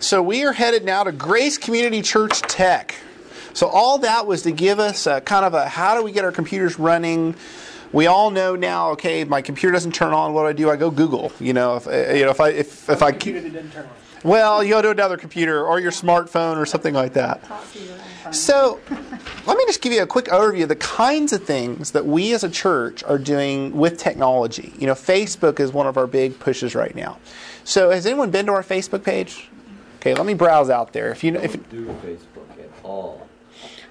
So we are headed now to Grace Community Church Tech. So all that was to give us a kind of a how do we get our computers running. We all know now. Okay, my computer doesn't turn on. What do I do? I go Google. You know, if uh, you know if I if, if I Computer that didn't turn on. well, you go to another computer or your smartphone or something like that. So, let me just give you a quick overview of the kinds of things that we as a church are doing with technology. You know, Facebook is one of our big pushes right now. So, has anyone been to our Facebook page? Okay, let me browse out there. If you if Don't do Facebook at all.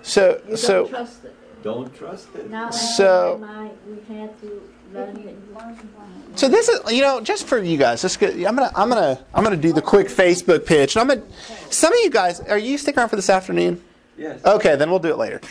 so You so don't trust it. Don't trust it. Now, So- my, we had to learn it and learn it. So this is, you know, just for you guys. Just get, I'm gonna, I'm gonna, I'm gonna do the quick Facebook pitch. And I'm gonna. Some of you guys, are you sticking around for this afternoon? Yes. Okay, then we'll do it later.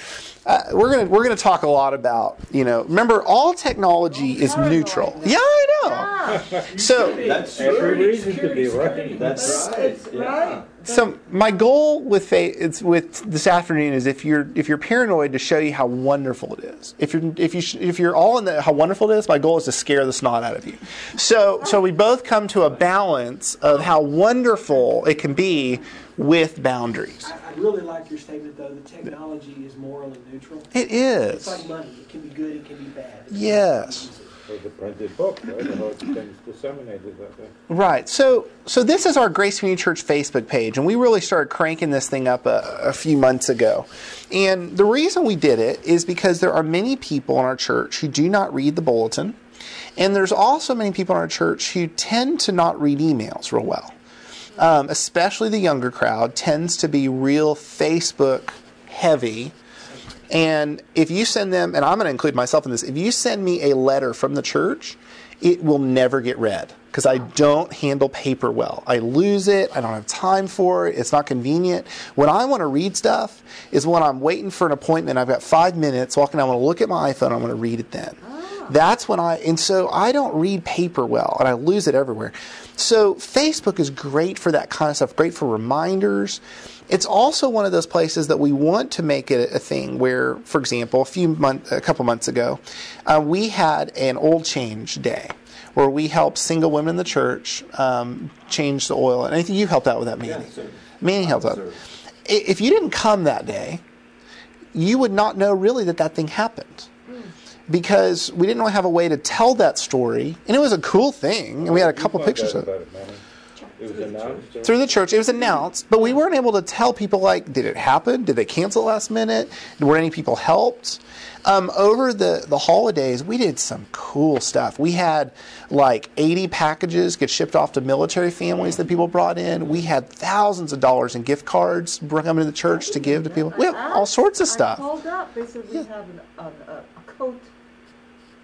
Uh, we're gonna, we're gonna talk a lot about, you know, remember all technology is neutral. Yeah, I know. So, That's Every true. reason to be right. That's right. Yeah. so my goal with fa- it's with this afternoon is if you're if you're paranoid to show you how wonderful it is. If you're if you sh- if you're all in the how wonderful it is, my goal is to scare the snot out of you. So so we both come to a balance of how wonderful it can be with boundaries. I, I really like your statement though. The technology is moral and neutral. It It's like money. It can be good. It can be bad. It's Yes. Or the printed book, right? How it's been disseminated that way. Right. So so this is our Grace Community Church Facebook page, and we really started cranking this thing up a, a few months ago. And the reason we did it is because there are many people in our church who do not read the bulletin, and there's also many people in our church who tend to not read emails real well. Um, especially the younger crowd tends to be real Facebook heavy. And if you send them, and I'm going to include myself in this, if you send me a letter from the church, it will never get read because I don't handle paper well. I lose it. I don't have time for it. It's not convenient. When I want to read stuff is when I'm waiting for an appointment. I've got five minutes walking. I want to look at my iPhone. I want to read it then. That's when I, and so I don't read paper well and I lose it everywhere. So Facebook is great for that kind of stuff, great for reminders. It's also one of those places that we want to make it a thing where, for example, a few month, a couple months ago, uh, we had an oil change day where we helped single women in the church um, change the oil. And I think you helped out with that, Manny. sir. Manny helped out. If you didn't come that day, you would not know really that that thing happened because we didn't really have a way to tell that story, and it was a cool thing, and we had a couple pictures of it it, was announced. through the church. It was announced, but we weren't able to tell people like, did it happen? Did they cancel last minute? Were any people helped? Um, over the, the holidays, we did some cool stuff. We had like 80 packages get shipped off to military families that people brought in. We had thousands of dollars in gift cards brought into the church to give to people. We have all sorts of I stuff. called up, they said we have an- a, a, a coat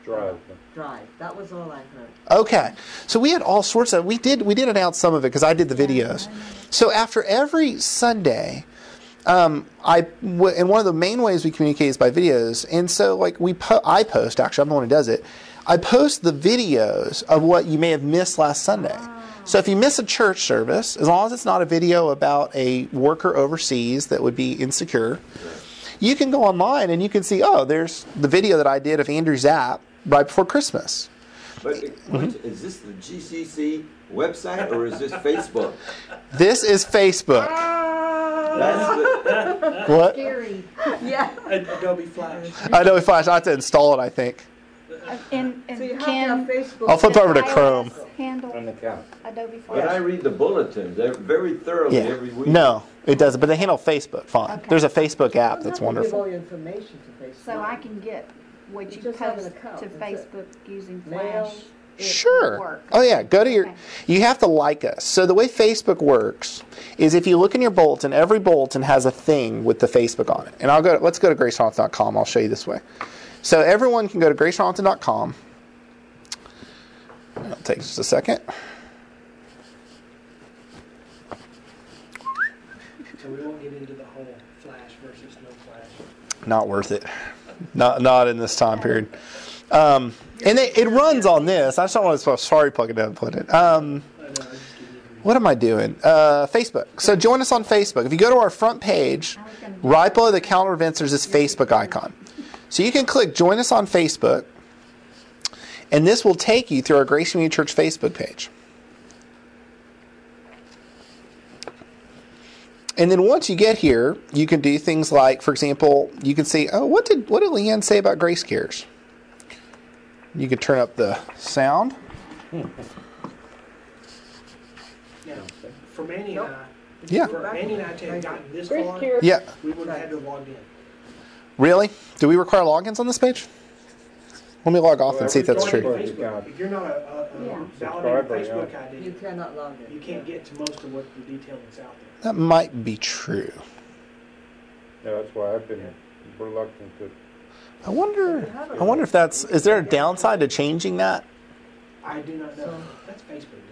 Drive. drive. That was all I heard. Okay, so we had all sorts of. We did we did announce some of it because I did the videos. So after every Sunday, um, I w- and one of the main ways we communicate is by videos. And so like we po- I post actually I'm the one who does it. I post the videos of what you may have missed last Sunday. So if you miss a church service, as long as it's not a video about a worker overseas that would be insecure, you can go online and you can see, oh, there's the video that I did of Andrew Zapp right before Christmas. But it- Mm-hmm. is this the GCC website or is this Facebook? This is Facebook. That's the, What? Scary. Yeah. Adobe Flash. I know Flash. I have to install it. I think. And, and So you have to can Facebook. I'll flip over to iOS Chrome. handle An account. Adobe Flash. but I read the bulletins They're very thoroughly Yeah. every week. No, it doesn't. But they handle Facebook fine. Okay. There's a Facebook app that's don't have to Give all wonderful. your information to Facebook. So I can get what You you just have an post account, to that's it. Facebook using Mail. Flash. it Sure. work. Oh yeah. Go to your. Okay. You have to like us. So the way Facebook works is if you look in your bulletin, every bulletin has a thing with the Facebook on it. And I'll go. Let's go to gracearlington.com. I'll show you this way. So everyone can go to gracearlington.com. It'll take just a second. So we won't get into the whole Flash versus no Flash. not worth it. Not not in this time period. Um, and it, it runs on this. I just don't want to sorry plug it in and put it. Um, what am I doing? Uh, Facebook. So join us on Facebook. If you go to our front page, right below the calendar events, there's this Facebook icon. So you can click join us on Facebook, and this will take you through our Grace Community Church Facebook page. And then once you get here, you can do things like, for example, you can see, oh, what did what did Leanne say about grace cares? You can turn up the sound. Now, for Manny and I, Yeah. for Manny and I to have gotten this Grace far, Care- Yeah. we would have had to log in. Really? Do we require logins on this page? Let me log off and see if that's true. Facebook, If you're not a, a, Yeah. a validated Subscriber, yeah. Facebook You cannot log in. you can't get to most of what the detail that's out there. That might be true. Yeah, that's why I've been reluctant to. I wonder. I wonder if that's. Is there a downside to changing that? I do not know. That's Facebook, dude.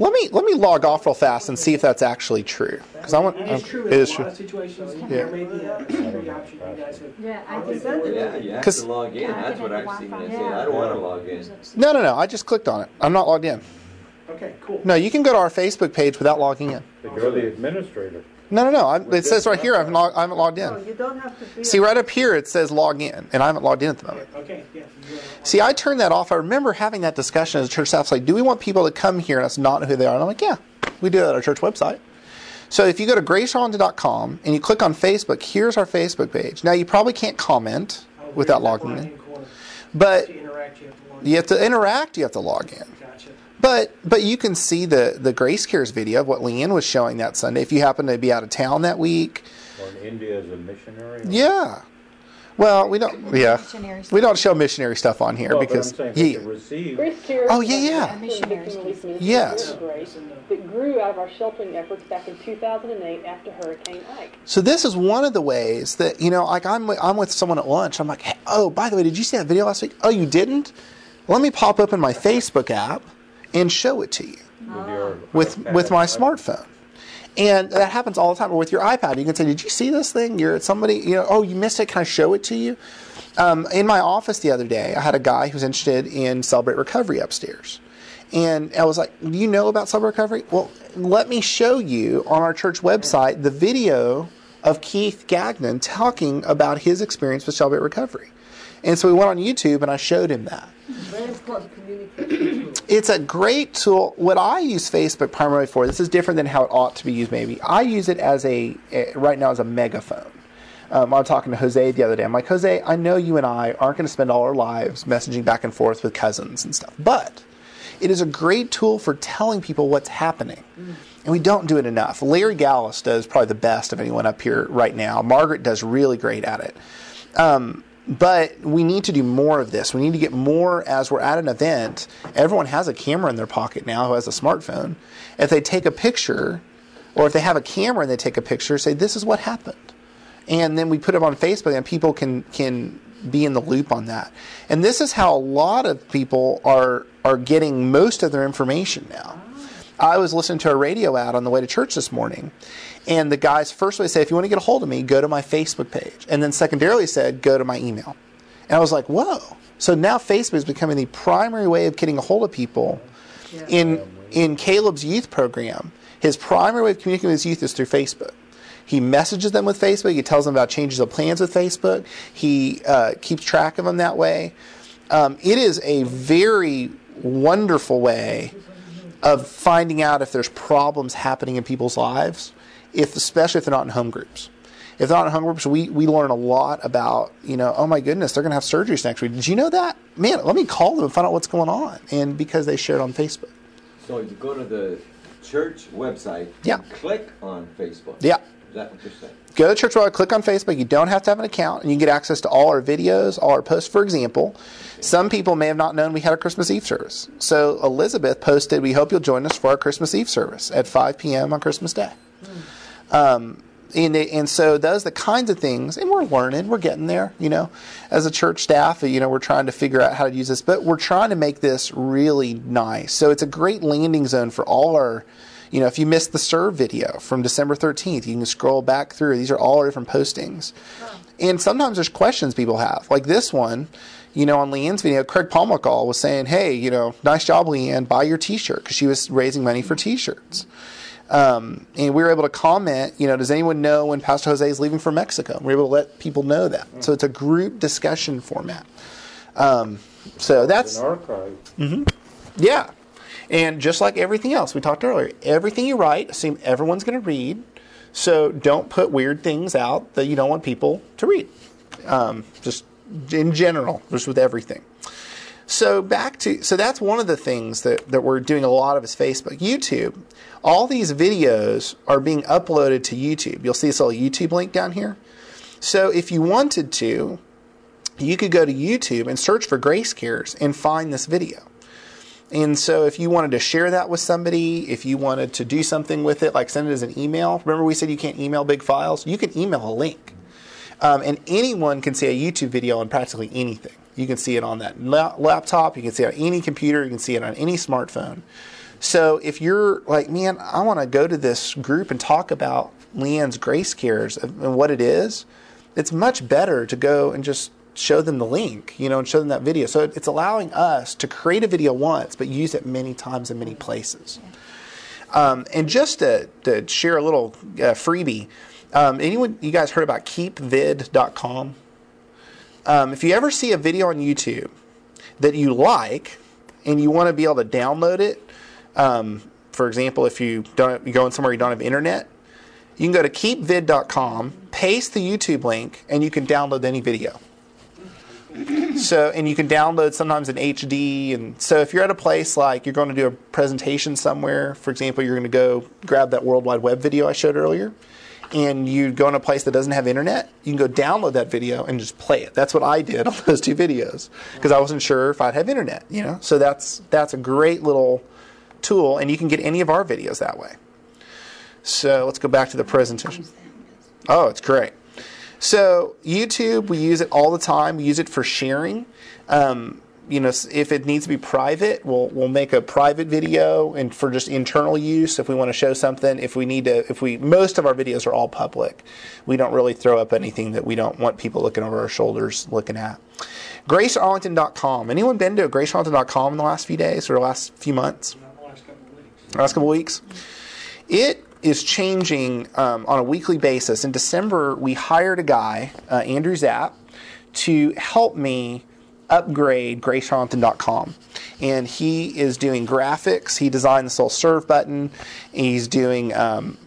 Let me let me log off real fast and see if that's actually true. Because I want. It is um, true It in is a true. lot of situations. Yeah. There may be a security option you guys have. Yeah, I probably just forwarded. sent Yeah, you have 'Cause- to log in. Yeah, That's what I did I've the seen. Wi-Fi. They say, Yeah. I don't want to log in. No, no, no. I just clicked on it. I'm not logged in. Okay, cool. No, you can go to our Facebook page without logging in. To go to the administrator. No, no, no. I'm, it says right here I haven't, log, I haven't logged in. No, in. you don't have to be. See, right up here it says log in, and I haven't logged in at the moment. Okay, yeah. See, I turned that off. I remember having that discussion as a church staff. It's like, do we want people to come here and us not know who they are? And I'm like, yeah, we do that at our church website. So if you go to gracearlington.com and you click on Facebook, here's our Facebook page. Now, you probably can't comment Oh, without logging in, right-hand corner? but To interact, you have to log in. you have to interact. You have to log in. Gotcha. But but you can see the the Grace Cares video of what Leanne was showing that Sunday. If you happen to be out of town that week, Or in India as a missionary. or- yeah. Well, we don't. Yeah, we don't show missionary stuff on here Well, but because I'm saying they yeah. receive. Grace Care. Oh, yeah, yeah. is a Missionaries victim relief ministry Yes. here at Grace That grew out of our sheltering efforts back in 2008 after Hurricane Ike. So this is one of the ways that you know, like I'm with, I'm with someone at lunch. I'm like, hey, oh, by the way, did you see that video last week? Oh, you didn't? Let me pop open my Facebook app and show it to you With with with my smartphone. And that happens all the time. Or with your iPad, you can say, "Did you see this thing?" You're at somebody, you know, oh, you missed it. Can I show it to you? Um, in my office the other day, I had a guy who's interested in Celebrate Recovery upstairs. And I was like, Do you know about Celebrate Recovery? Well, let me show you on our church website the video of Keith Gagnon talking about his experience with Celebrate Recovery. And so we went on YouTube and I showed him that. It's a great tool. What I use Facebook primarily for, this is different than how it ought to be used, maybe. I use it as a, a right now as a megaphone. Um, I was talking to Jose the other day. I'm like, Jose, I know you and I aren't going to spend all our lives messaging back and forth with cousins and stuff, but it is a great tool for telling people what's happening. And we don't do it enough. Larry Gallus does probably the best of anyone up here right now. Margaret does really great at it. Um, but we need to do more of this. We need to get more as we're at an event. Everyone has a camera in their pocket now who has a smartphone. If they take a picture, or if they have a camera and they take a picture, say, This is what happened. And then we put it on Facebook and people can, can be in the loop on that. And this is how a lot of people are, are getting most of their information now. I was listening to a radio ad on the way to church this morning, and the guys first would say, if you want to get a hold of me, go to my Facebook page. And then secondarily said, go to my email. And I was like, whoa. So now Facebook is becoming the primary way of getting a hold of people. In, in Caleb's youth program, his primary way of communicating with his youth is through Facebook. He messages them with Facebook. He tells them about changes of plans with Facebook. He uh, keeps track of them that way. Um, it is a very wonderful way of finding out if there's problems happening in people's lives, if especially if they're not in home groups. If they're not in home groups, we, we learn a lot about, you know, oh my goodness, they're going to have surgeries next week. Did you know that? Man, let me call them and find out what's going on. And because they shared on Facebook. So you go to the church website. Yeah. Click on Facebook. Yeah. Is that what you're saying? Go to Church Royal, click on Facebook. You don't have to have an account, and you can get access to all our videos, all our posts. For example, some people may have not known we had a Christmas Eve service. So Elizabeth posted, "We hope you'll join us for our Christmas Eve service at 5 p.m. on Christmas Day." Hmm. Um, and, and so those are the kinds of things, and we're learning, we're getting there. You know, as a church staff, you know, we're trying to figure out how to use this, but we're trying to make this really nice. So it's a great landing zone for all our. You know, if you missed the serve video from December 13th, you can scroll back through. These are all our different postings. And sometimes there's questions people have. Like this one, you know, on Leanne's video, Craig Palmacall was saying, hey, you know, nice job, Leanne, buy your t shirt because she was raising money for t shirts. Um, and we were able to comment, you know, does anyone know when Pastor Jose is leaving for Mexico? We were able to let people know that. So it's a group discussion format. Um, so that's. An archive. Yeah. And just like everything else we talked earlier, everything you write, assume everyone's going to read. So don't put weird things out that you don't want people to read. Um, just in general, just with everything. So back to so that's one of the things that, that we're doing a lot of is Facebook. YouTube, all these videos are being uploaded to YouTube. You'll see this little YouTube link down here. So if you wanted to, you could go to YouTube and search for Grace Cares and find this video. And so if you wanted to share that with somebody, if you wanted to do something with it, like send it as an email. Remember we said you can't email big files? You can email a link. Um, and anyone can see a YouTube video on practically anything. You can see it on that la- laptop, you can see it on any computer, you can see it on any smartphone. So if you're like, man, I want to go to this group and talk about Leanne's Grace Cares and what it is, it's much better to go and just show them the link, you know, and show them that video. So it's allowing us to create a video once, but use it many times in many places. Um, and just to, to share a little uh, freebie, um, anyone, you guys heard about keepvid.com? Um, if you ever see a video on YouTube that you like and you want to be able to download it, um, for example, if you don't you go in somewhere you don't have internet, you can go to keepvid.com, paste the YouTube link, and you can download any video. So, and you can download sometimes in HD. And so, if you're at a place like you're going to do a presentation somewhere, for example, you're going to go grab that World Wide Web video I showed earlier, and you go in a place that doesn't have internet, you can go download that video and just play it. That's what I did on those two videos because I wasn't sure if I'd have internet. You know, so that's that's a great little tool, and you can get any of our videos that way. So let's go back to the presentation. Oh, it's great. So YouTube, we use it all the time. We use it for sharing. Um, you know, if it needs to be private, we'll we'll make a private video, and for just internal use, if we want to show something, if we need to, if we most of our videos are all public, we don't really throw up anything that we don't want people looking over our shoulders looking at. GraceArlington.com. Anyone been to GraceArlington.com in the last few days or the last few months? The last couple weeks. It is changing um, on a weekly basis. In December, we hired a guy, uh, Andrew Zapp, to help me upgrade GraceArlington.com. And he is doing graphics. He designed this little serve button. He's doing um,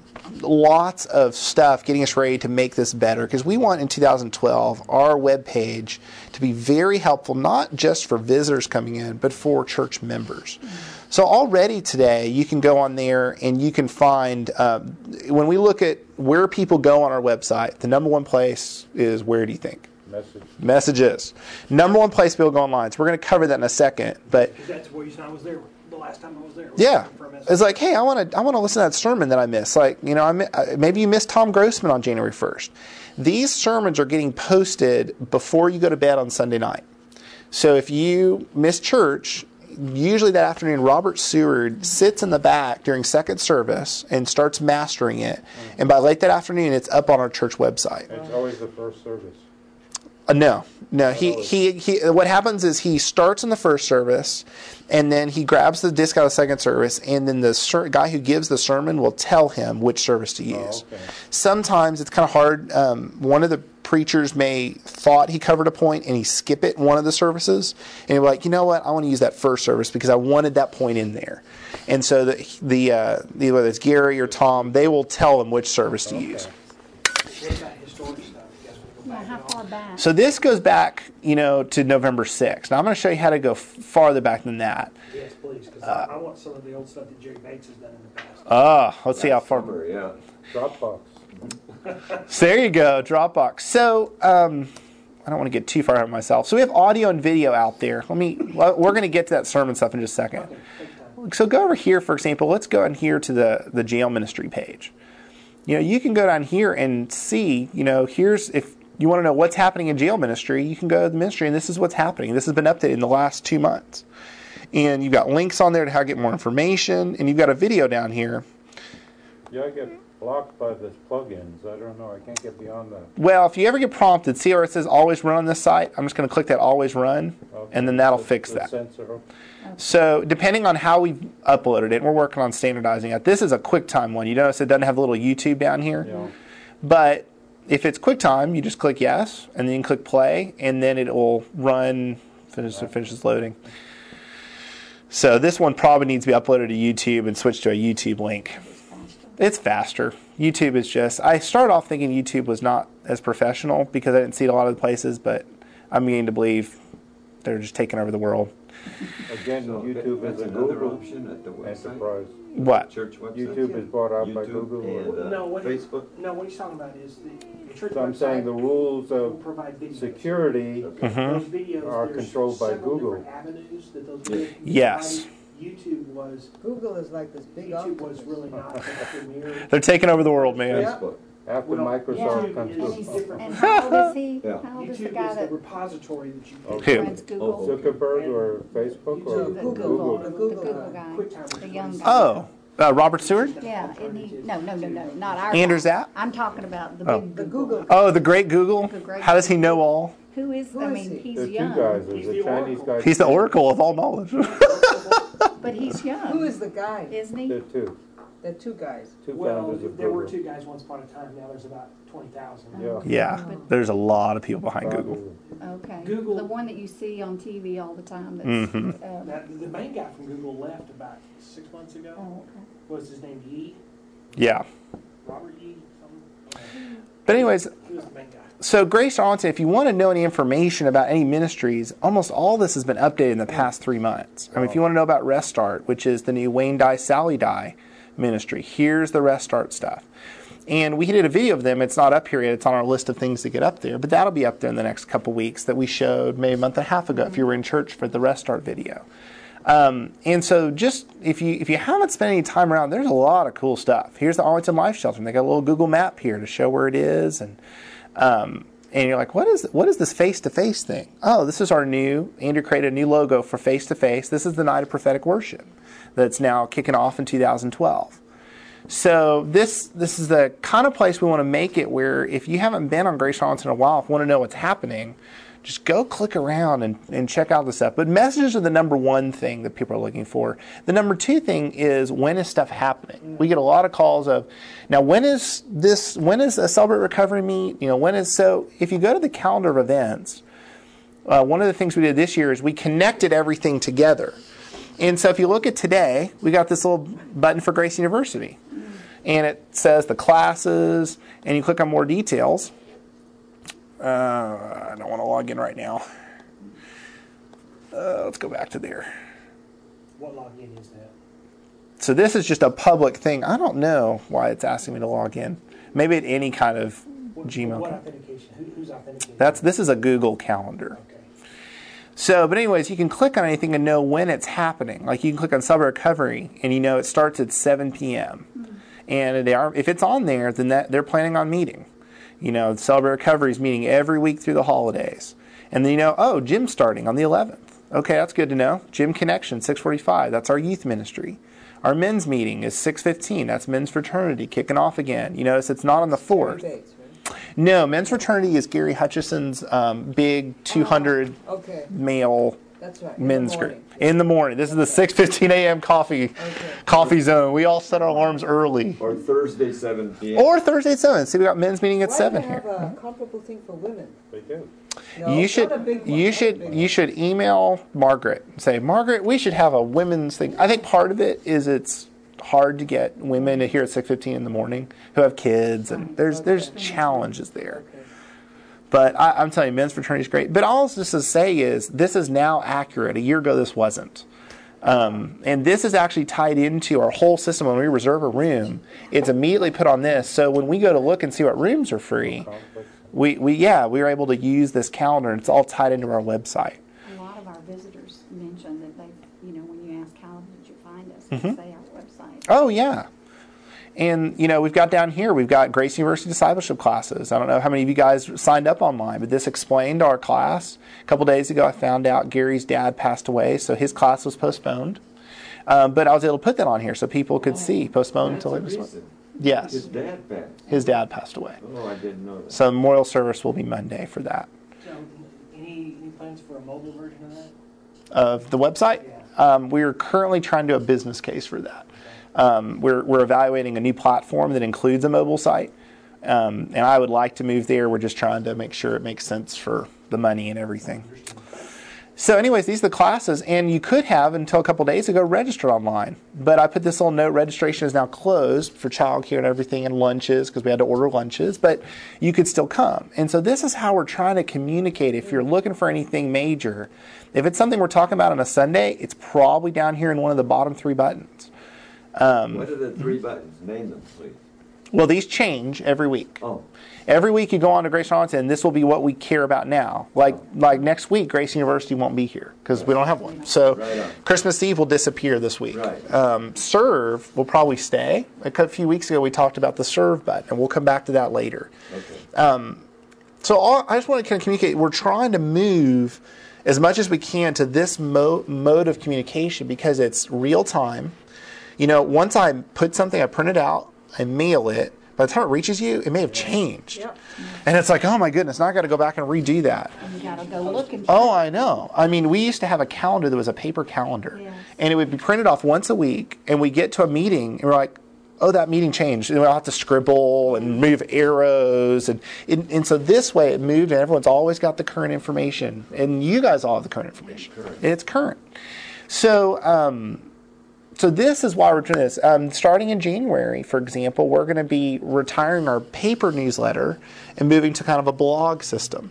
lots of stuff getting us ready to make this better because we want in 2012 our web page to be very helpful, not just for visitors coming in, but for church members. So already today, you can go on there and you can find, um, when we look at where people go on our website, the number one place is where do you think? Message. Messages. Number one place people go online. So we're going to cover that in a second. But Because that's the reason I was there the last time I was there. yeah, For a message. it's like, hey, I want to, I want to listen to that sermon that I missed. Like, you know, I uh, maybe you missed Tom Grossman on January first. These sermons are getting posted before you go to bed on Sunday night. So if you miss church, usually that afternoon, Robert Seward sits in the back during second service and starts mastering it. And by late that afternoon, it's up on our church website. It's always the first service. Uh, no, no. He, he he. What happens is he starts in the first service, and then he grabs the disc out of the second service, and then the ser- guy who gives the sermon will tell him which service to use. okay. Sometimes it's kind of hard. Um, one of the preachers may thought he covered a point, and he skip it in one of the services, and he'll be like, you know what, I want to use that first service because I wanted that point in there. And so the the, uh, the whether it's Gary or Tom, they will tell him which service to use. What about historic stuff? You guys want to go Yeah, back how at all? far back? So this goes back, you know, to November 6th. Now I'm going to show you how to go farther back than that. Yes, please, because I, I want some of the old stuff that Jerry Bates has done in the past. Ah, let's see how far. Summer, yeah. Dropbox. So there you go, Dropbox. So um, I don't want to get too far ahead of myself. So we have audio and video out there. Let me. We're going to get to that sermon stuff in just a second. So go over here, for example. Let's go in here to the the jail ministry page. You know, you can go down here and see. You know, here's if you want to know what's happening in jail ministry, you can go to the ministry, and this is what's happening. This has been updated in the last two months. And you've got links on there to how to get more information, and you've got a video down here. Yeah, I get blocked by this plugins. I don't know. I can't get beyond that. Well, if you ever get prompted, see where it says always run on this site? I'm just going to click that always run, Okay. and then that'll The- fix the that. Sensor. So, depending on how we've uploaded it, we're working on standardizing it. This is a QuickTime one. You notice it doesn't have a little YouTube down here? Know, But if it's QuickTime, you just click yes, and then you click play, and then it will run, finish, it finishes loading. So, this one probably needs to be uploaded to YouTube and switched to a YouTube link. It's faster. YouTube is just. I started off thinking YouTube was not as professional because I didn't see it a lot of the places, but I'm beginning to believe they're just taking over the world. Again, So YouTube that's is a another Google option at the website? enterprise. What? Church website? YouTube is bought out by Google. and uh, No, what he- Facebook? No, what he's talking about is the, the church So I'm saying the rules of security, Okay. Mhm. Those videos, Are controlled by Google. avenues that those videos Yes. provided. YouTube was, Google is like this big YouTube was really not the premier. They're taking over the world, man. Facebook. after Well, Microsoft YouTube comes is And to different. and how old is he? Yeah. How old is the YouTube guy is the that repository that you Okay. can. runs Oh, Google? Zuckerberg or Facebook or The Google. Google. The The Google Google guy. guy, the young guy. Oh, uh, Robert Stewart? Yeah, and he, no, no, no, no, not our. Andrew guy. Zapp? I'm talking about the Oh. big The Google. Google. Oh, the great Google. The great How does he know all? Who is, Who I mean, he? he's There are two young, guys. He's There's a the Chinese guy. He's the oracle of all knowledge. but he's young. Who is the guy? Isn't he? There are he? two. The two guys. Two Well, founders of there were Google. two guys once upon a time, now there's about twenty thousand. Yeah. yeah, there's a lot of people behind Google. Okay. Google- The one that you see on TV all the time that's, Mhm. uh, Now, the main guy from Google left about six months ago. oh, okay. What was his name? Yee? Yeah. Robert Yee? Something? But anyways, He was the main guy. So Grace Arlington, if you want to know any information about any ministries, almost all this has been updated in the past three months. I mean, if you want to know about Restart, which is the new Wayne Dye, Sally Dye ministry, here's the Restart stuff. And we did a video of them. It's not up here yet. It's on our list of things to get up there, but that'll be up there in the next couple weeks that we showed maybe a month and a half ago if you were in church for the Restart video. Um, and so, just if you if you haven't spent any time around, there's a lot of cool stuff. Here's the Arlington Life Shelter. They got a little Google map here to show where it is, and um, and you're like, what is what is this face to face thing? Oh, this is our new. Andrew created a new logo for face to face. This is the night of prophetic worship that's now kicking off in 2012. So this this is the kind of place we want to make it where if you haven't been on Grace Arlington in a while, if you want to know what's happening, just go click around and, and check out the stuff. But messages are the number one thing that people are looking for. The number two thing is when is stuff happening? We get a lot of calls of now when is this when is a celebrate recovery meet? You know, when is so if you go to the calendar of events, uh, one of the things we did this year is we connected everything together. And so if you look at today, we got this little button for Grace University. And it says the classes, and you click on more details. Uh, I don't want to log in right now. Uh, let's go back to there. What login is that? So this is just a public thing. I don't know why it's asking me to log in. Maybe at any kind of What, Gmail. What authentication? Who, who's authenticating? That's this is a Google Calendar. Okay. So, but anyways, you can click on anything and know when it's happening. Like you can click on sub recovery and you know it starts at 7 p.m. And they are, if it's on there, then that they're planning on meeting. You know, Celebrate Recovery is meeting every week through the holidays, and then you know, oh, gym's starting on the 11th. Okay, that's good to know. Gym Connection, 6:45. That's our youth ministry. Our men's meeting is 6:15. That's men's fraternity kicking off again. You notice it's not on the fourth. Dates, right? No, men's fraternity is Gary Hutchison's um, big 200 Okay, male that's right. in men's group morning. in the morning. This is the 6:15 a.m. coffee coffee zone. We all set our alarms early. Or Thursday, seven P.M. Or Thursday seven. See, we got men's meeting at Why seven do they here. have a uh-huh. comparable thing for women? They do. No, you should a big one, you not should you should email Margaret and say, Margaret, we should have a women's thing. I think part of it is it's hard to get women to here at 6:15 in the morning who have kids, and there's there's challenges there. But I, I'm telling you, men's fraternity is great. But all this to say is this is now accurate. A year ago, this wasn't. Um, and this is actually tied into our whole system. When we reserve a room, it's immediately put on this. So when we go to look and see what rooms are free, we, we yeah, we were able to use this calendar. and It's all tied into our website. A lot of our visitors mention that they, you know, when you ask how did you find us, Mm-hmm. they say our website. Oh yeah. And you know, we've got down here, we've got Grace University discipleship classes. I don't know how many of you guys signed up online, but this explained our class. A couple days ago, I found out Gary's dad passed away, so his class was postponed. Um, but I was able to put that on here so people could see postponed until the it was. reason. Yes, His dad passed. his dad passed away. Oh, I didn't know that. So memorial service will be Monday for that. So, any, any plans for a mobile version of that? of the website. Um, we are currently trying to do a business case for that. Um, we're, we're evaluating a new platform that includes a mobile site, um, and I would like to move there. We're just trying to make sure it makes sense for the money and everything. So, anyways, these are the classes, and you could have until a couple days ago registered online. But I put this little note: registration is now closed for childcare and everything, and lunches because we had to order lunches. But you could still come, and so this is how we're trying to communicate. If you're looking for anything major, if it's something we're talking about on a Sunday, it's probably down here in one of the bottom three buttons. Um, What are the three buttons? Name them, please. Well, these change every week. Oh, Every week you go on to Grace University, and this will be what we care about now. Like like next week, Grace University won't be here because we don't have one. So Right on. Christmas Eve will disappear this week. Right. Um, serve will probably stay. A few weeks ago we talked about the serve button, and we'll come back to that later. okay. So all, I just want to kind of communicate. We're trying to move as much as we can to this mo- mode of communication because it's real time. You know, once I put something, I print it out, I mail it. By the time it reaches you, it may have changed, Yep. and it's like, oh my goodness, now I got to go back and redo that. And you gotta go look and. Oh, I know. I mean, we used to have a calendar that was a paper calendar, Yes. and it would be printed off once a week. And we get to a meeting, and we're like, "Oh, that meeting changed." And we'll have to scribble and move arrows, and and, and so this way it moved, and everyone's always got the current information, and you guys all have the current information. And it's current. So. Um, so this is why we're doing this. Um, starting in January, for example, we're going to be retiring our paper newsletter and moving to kind of a blog system.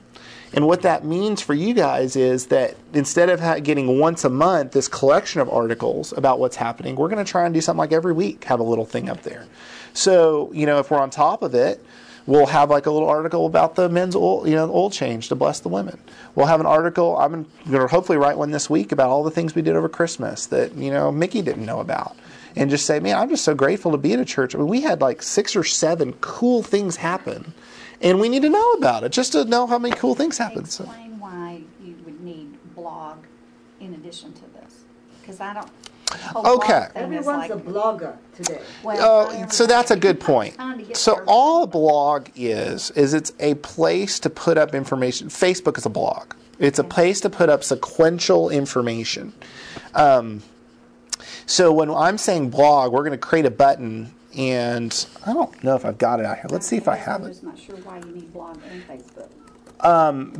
And what that means for you guys is that instead of getting once a month this collection of articles about what's happening, we're going to try and do something like every week, have a little thing up there. So, you know, if we're on top of it, we'll have like a little article about the men's oil, you know, oil change to bless the women. We'll have an article. I'm going to hopefully write one this week about all the things we did over Christmas that you know Mickey didn't know about, and just say, man, I'm just so grateful to be in a church. I mean, we had like six or seven cool things happen, and we need to know about it just to know how many cool things happened. So. Explain why you would need blog in addition to this, because I don't. The whole blog Okay. Everyone's like- a blogger today. well, Uh, so that's a good point. Trying to get So all a blog is is it's a place to put up information. Facebook is a blog. It's a place to put up sequential information. Um, so when I'm saying blog, we're going to create a button, and I don't know if I've got it out here. Let's see if I have it. I'm it. just not sure why you need blog and Facebook.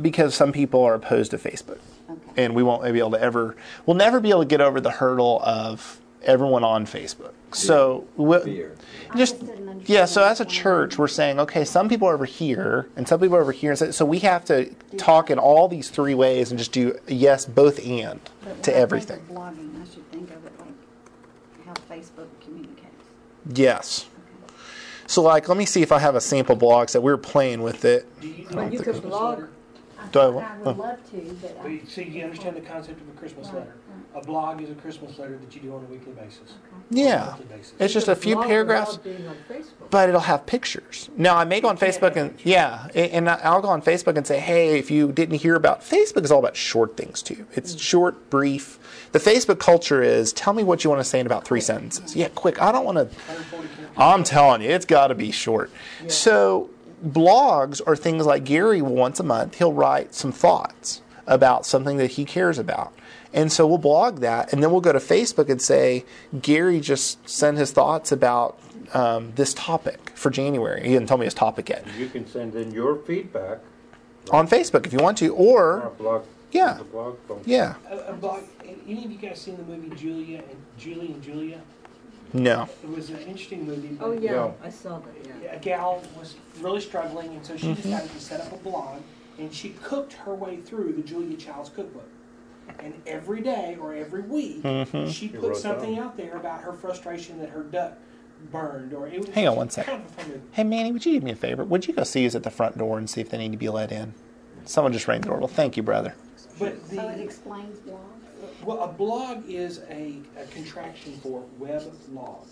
Because some people are opposed to Facebook, Okay. And we won't be able to ever. We'll never be able to get over the hurdle of everyone on Facebook. So we'll, just just didn't understand yeah so as a church we're saying okay some people are over here and some people are over here and so, so we have to talk in all these three ways and just do yes both and But to when I everything blogging, I should think of it like how Facebook communicates. yes Okay. so like let me see if i have a sample blog so we're playing with it Do you Well, do you a could blog. Letter? Do I I wa- would oh. love to, but Well, I, you- So you understand the concept of a Christmas Right, letter? A blog is a Christmas letter that you do on a weekly basis. yeah Monthly basis. it's just a few Blog paragraphs without being on Facebook. but it'll have pictures. Now I may go on Facebook and yeah, a- and I'll go on Facebook and say, hey, if you didn't hear about Facebook is all about short things too. It's mm. short, brief. The Facebook culture is tell me what you want to say in about three sentences. Yeah, quick. I don't want to. 140 characters. I'm telling you, it's got to be short. So blogs are things like Gary once a month he'll write some thoughts about something that he cares about. And so we'll blog that, and then we'll go to Facebook and say, Gary just sent his thoughts about um, this topic for January. He didn't tell me his topic yet. You can send in your feedback On Facebook if you want to, on our or, blog. Yeah. the blog yeah, A, a blog. Any of you guys seen the movie Julia and Julie and Julia? No. It was an interesting movie. Oh, but yeah, Yeah. I saw that, yeah. A gal was really struggling, and so she Mm-hmm. decided to set up a blog, and she cooked her way through the Julia Child's cookbook. And every day or every week, Mm-hmm. she She put wrote something down. out there about her frustration that her duck burned, or it was Hang on just one second. Kind of a fun movie. Hey, Manny, would you do me a favor? Would you go see who's at the front door and see if they need to be let in? Someone just rang the doorbell. Thank you, brother. But the so it explains blogs. Well, a blog is a, a contraction for web log,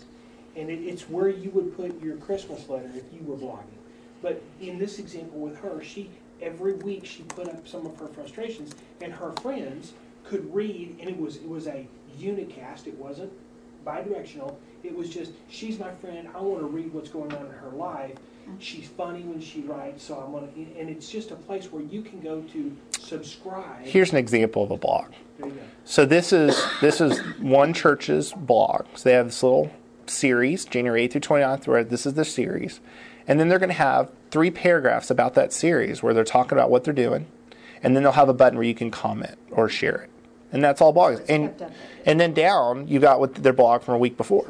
and it, it's where you would put your Christmas letter if you were blogging. But in this example with her, she every week she put up some of her frustrations, and her friends could read, and it was it was a unicast. It wasn't bidirectional. It was just she's my friend. I want to read what's going on in her life. She's funny when she writes, so I'm gonna. And it's just a place where you can go to subscribe. Here's an example of a blog. There you go. So this is this is one church's blog. So they have this little series, January 8th through 29th, where this is the series. And then they're going to have three paragraphs about that series where they're talking about what they're doing. and then they'll have a button where you can comment or share it, and that's all blogs. And and then down you got what their blog from a week before.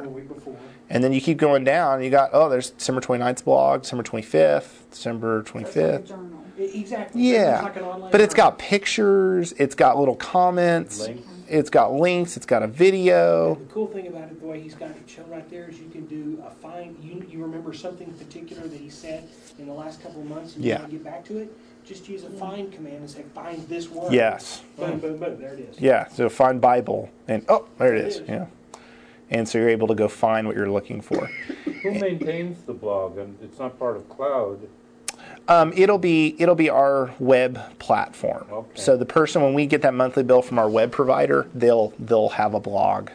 From the week before. And then you keep going down, you got, oh, there's December 29th's blog, December 25th, December It's like a 25th. journal. E- Exactly. Yeah. It's like an online But it's journal. got pictures, it's got little comments, Links. it's got links, it's got a video. The cool thing about it, the way he's got it shown right there, is you can do a find. You, you remember something particular that he said in the last couple of months, and Yeah. you want to get back to it. Just use a find command and say find this word. Yes. Boom, boom, boom. There it is. Yeah, so find Bible, and oh, there it it is. is. Yeah. And so you're able to go find what you're looking for. Who maintains the blog? And it's not part of cloud. Um, it'll be it'll be our web platform. Okay. So the person when we get that monthly bill from our web provider, they'll they'll have a blog.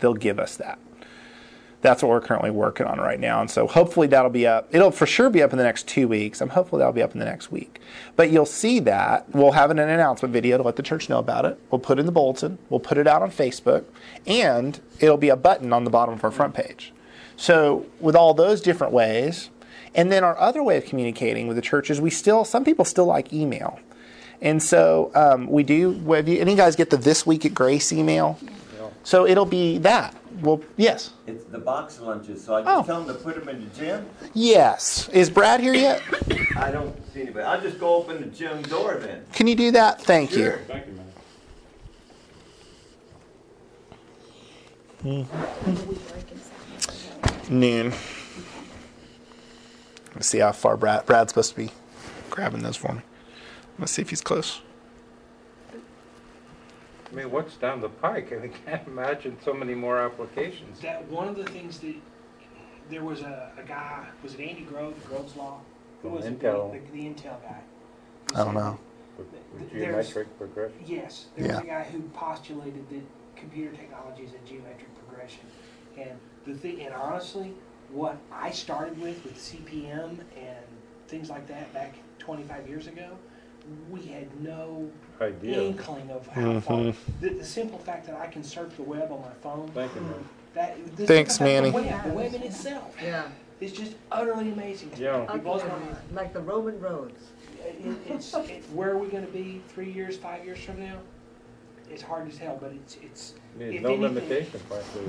They'll give us that. That's what we're currently working on right now, and so hopefully that'll be up. It'll for sure be up in the next two weeks. I'm hopefully that'll be up in the next week. But you'll see that we'll have an announcement video to let the church know about it. We'll put it in the bulletin. We'll put it out on Facebook, and it'll be a button on the bottom of our front page. So with all those different ways, and then our other way of communicating with the church is we still some people still like email, and so um, we do. Have you, any guys get the This Week at Grace email? So it'll be that. Well, yes, It's the box lunches, so I Oh. just tell them to put them in the gym. yes. Is Brad here yet? I don't see anybody. I'll just go open the gym door then. Can you do that? Thank you. Sure. Thank you, man. When do we reconcile? Noon. Let's see how far Brad Brad's supposed to be grabbing those for me. Let's see if he's close. I mean, what's down the pike? I can't imagine so many more applications. That one of the things that there was a, a guy. Was it Andy Grove? Grove's Law. Who was it? Intel. The, the, Intel guy. Who I don't said- know. with- with Geometric progression. Yes, there was Yeah. a guy who postulated that computer technology is a geometric progression. And the thing, and honestly, what I started with with CPM and things like that back 25 years ago, we had no Idea. inkling of how far. Mhm. The, the simple fact that I can surf the web on my phone. Thank you, man. That, the Thanks, simple fact Manny. The web, the web in itself Yeah. is just utterly amazing. Yeah. It blows my mind. Like the Roman roads. It, it's, it, where are we going to be three years, five years from now? It's hard to tell, but it's it's There's If no anything- limitation, frankly.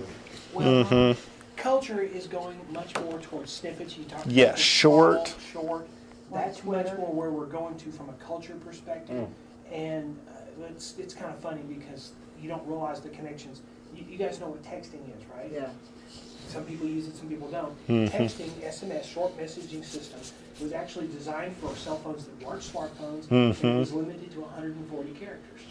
well. Mhm. Culture is going much more towards snippets. You talked Yeah, about this, short. small, short. Like That's much more where we're going to from a culture perspective, Mm. and uh, it's it's kind of funny because you don't realize the connections. You, you guys know what texting is, right? Yeah. Some people use it, some people don't. Mhm. Texting, SMS, short messaging system, was actually designed for cell phones that weren't smartphones, Mhm. and it was limited to 140 characters.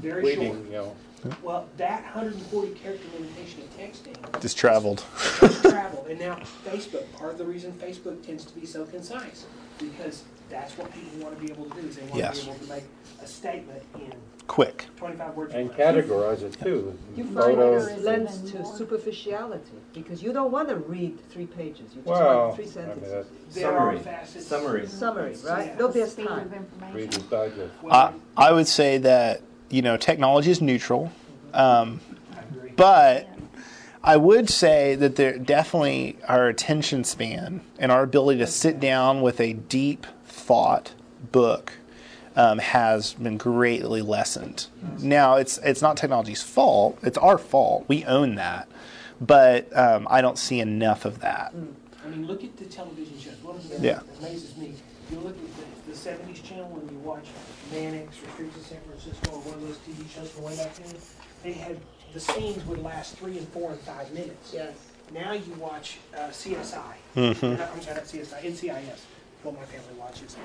Very short. Tweeting, you know, Well, that 140 character limitation of texting Just traveled. just travel. And now Facebook, part of the reason Facebook tends to be so concise, because that's what people want to be able to do, is they want Yes. to be able to make a statement in Quick. 25 words. or and less. categorize it too. You find Photos. there is- lends to superficiality because you don't want to read three pages. You just Well, want three I mean, sentences. that's There are Summary. facets. Summary. Summary, right? Yeah. Nobody has Speed time. of information. Reader's Digest. Well, I, I would say that you know technology is neutral, um, I agree. but I would say that there definitely our attention span and our ability to sit down with a deep thought book um, has been greatly lessened. Now it's it's not technology's fault; it's our fault. We own that, but um, I don't see enough of that. I mean, look at the television shows. One of the Yeah. that amazes me, you look at the, the 70s channel when you watch Mannix or Streets of San Francisco or one of those TV shows from way back then, they had the scenes would last three and four and five minutes. Yes. Now you watch uh, CSI. Mhm. Not- I'm sorry, not CSI, NCIS, what my family watches.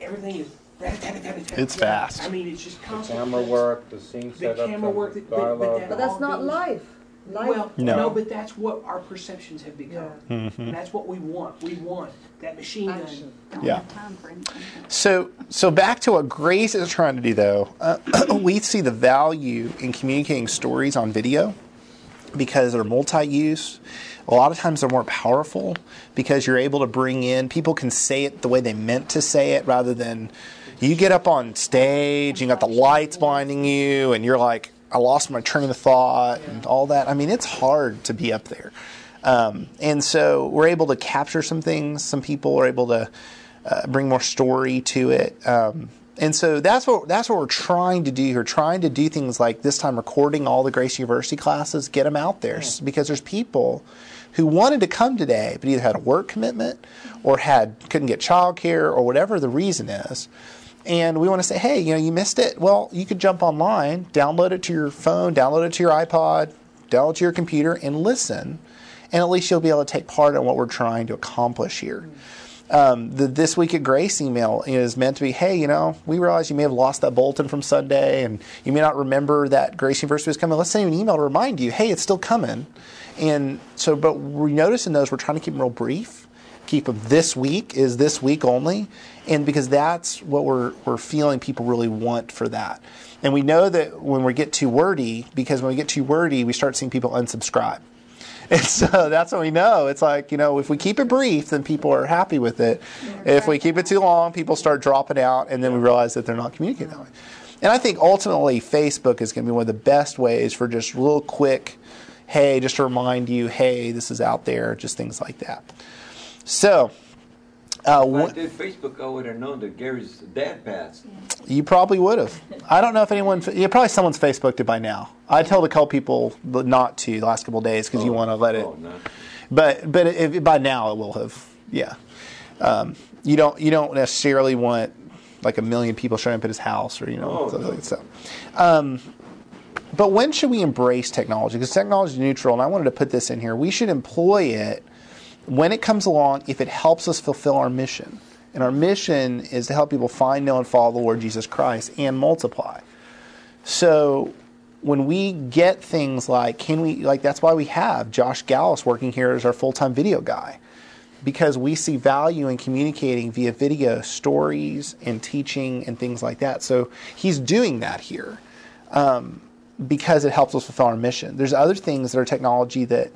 Everything is. It's fast. I mean, it's just The constant. camera work, the scene The setup, camera work, the but- but dialogue. that- But that's not life. Life. Well, No. no. but that's what our perceptions have become. Yeah. Mhm. That's what we want. We want that machine gun. Don't Yeah. have time for. So, so back to what Grace is trying to do, though. Uh, we see the value in communicating stories on video because they're multi-use. A lot of times they're more powerful because you're able to bring in people can say it the way they meant to say it rather than you get up on stage, you got the lights blinding you, and you're like, I lost my train of thought and all that. I mean, it's hard to be up there. Um, and so we're able to capture some things. Some people are able to uh, bring more story to it. Um, And so that's what that's what we're trying to do here. Trying to do things like this time, recording all the Grace University classes, get them out there, s- because there's people who wanted to come today, but either had a work commitment or had couldn't get childcare or whatever the reason is. And we want to say, hey, you know, you missed it. Well, you could jump online, download it to your phone, download it to your iPod, download it to your computer, and listen. And at least you'll be able to take part in what we're trying to accomplish here. Um, the This Week at Grace email is meant to be, hey, you know, we realize you may have lost that bulletin from Sunday and you may not remember that Grace University was coming. Let's send you an email to remind you, hey, it's still coming. And so, but we notice in those, we're trying to keep them real brief. Keep them this week is this week only. And because that's what we're, we're feeling people really want for that. And we know that when we get too wordy, because when we get too wordy, we start seeing people unsubscribe. And so that's what we know. It's like, you know, if we keep it brief, then people are happy with it. If we keep it too long, people start dropping out, and then we realize that they're not communicating that way. And I think ultimately, Facebook is going to be one of the best ways for just real quick, hey, just to remind you, hey, this is out there, just things like that. So, uh, If I did Facebook, I would have known that Gary's dad passed. you probably would have. I don't know if anyone, yeah, probably someone's Facebooked it by now. I told a couple people not to the last couple of days because you Oh, want to let it. Oh, no. but but if, by now it will have yeah um, you don't you don't necessarily want like a million people showing up at his house or you know Oh, stuff no. like that. Um, but when should we embrace technology because technology is neutral and i wanted to put this in here we should employ it when it comes along if it helps us fulfill our mission and our mission is to help people find know and follow the lord jesus christ and multiply so when we get things like, can we, like, that's why we have Josh Gallus working here as our full time video guy. Because we see value in communicating via video stories and teaching and things like that. So he's doing that here um, because it helps us fulfill our mission. There's other things that are technology that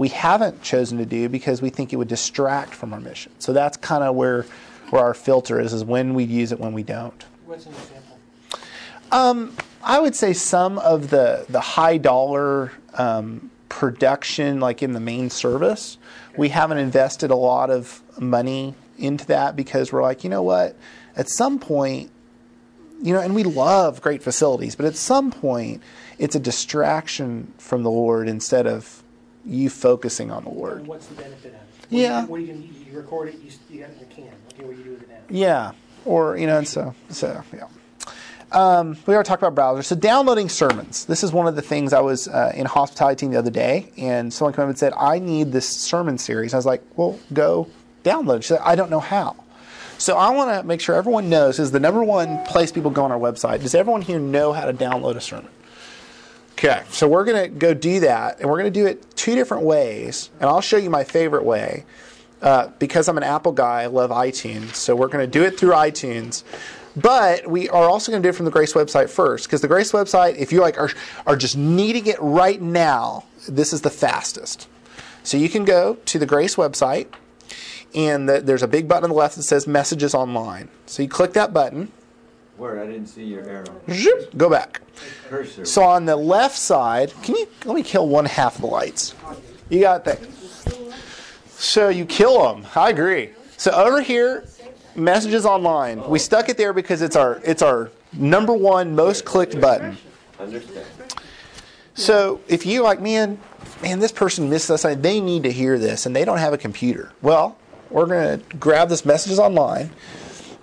we haven't chosen to do because we think it would distract from our mission. So that's kind of where, where our filter is, is when we use it, when we don't. What's an example? I would say some of the the high dollar um, production, like in the main service, we haven't invested a lot of money into that because we're like, you know what, at some point, you know, and we love great facilities, but at some point, it's a distraction from the Lord instead of you focusing on the And Lord. what's the benefit of it? What Yeah. You, what are you going to You record it, you, you got it in the can. Okay, what do you do with it now? Yeah, or you know, and so so yeah. Um, we already talked about browsers. So downloading sermons. This is one of the things I was uh, in hospitality team the other day, and someone came up and said, "I need this sermon series." I was like, "Well, go download." it." She said, "I don't know how." So I want to make sure everyone knows this is the number one place people go on our website. Does everyone here know how to download a sermon? Okay, so we're going to go do that, and we're going to do it two different ways, and I'll show you my favorite way. Uh, because I'm an Apple guy, I love iTunes, so we're going to do it through iTunes. But we are also going to do it from the Grace website first, because the Grace website, if you like are are just needing it right now, this is the fastest. So you can go to the Grace website, and the, there's a big button on the left that says Messages Online. So you click that button, Where I didn't see your arrow. zhoop, go back. Cursor. So on the left side, can you let me kill one half of the lights? You got that. So you kill them. I agree. So over here, messages online. We stuck it there because it's our it's our number one most clicked button. Understand. So if you like, man, man, this person missed us. They need to hear this, and they don't have a computer. Well, we're gonna grab this messages online,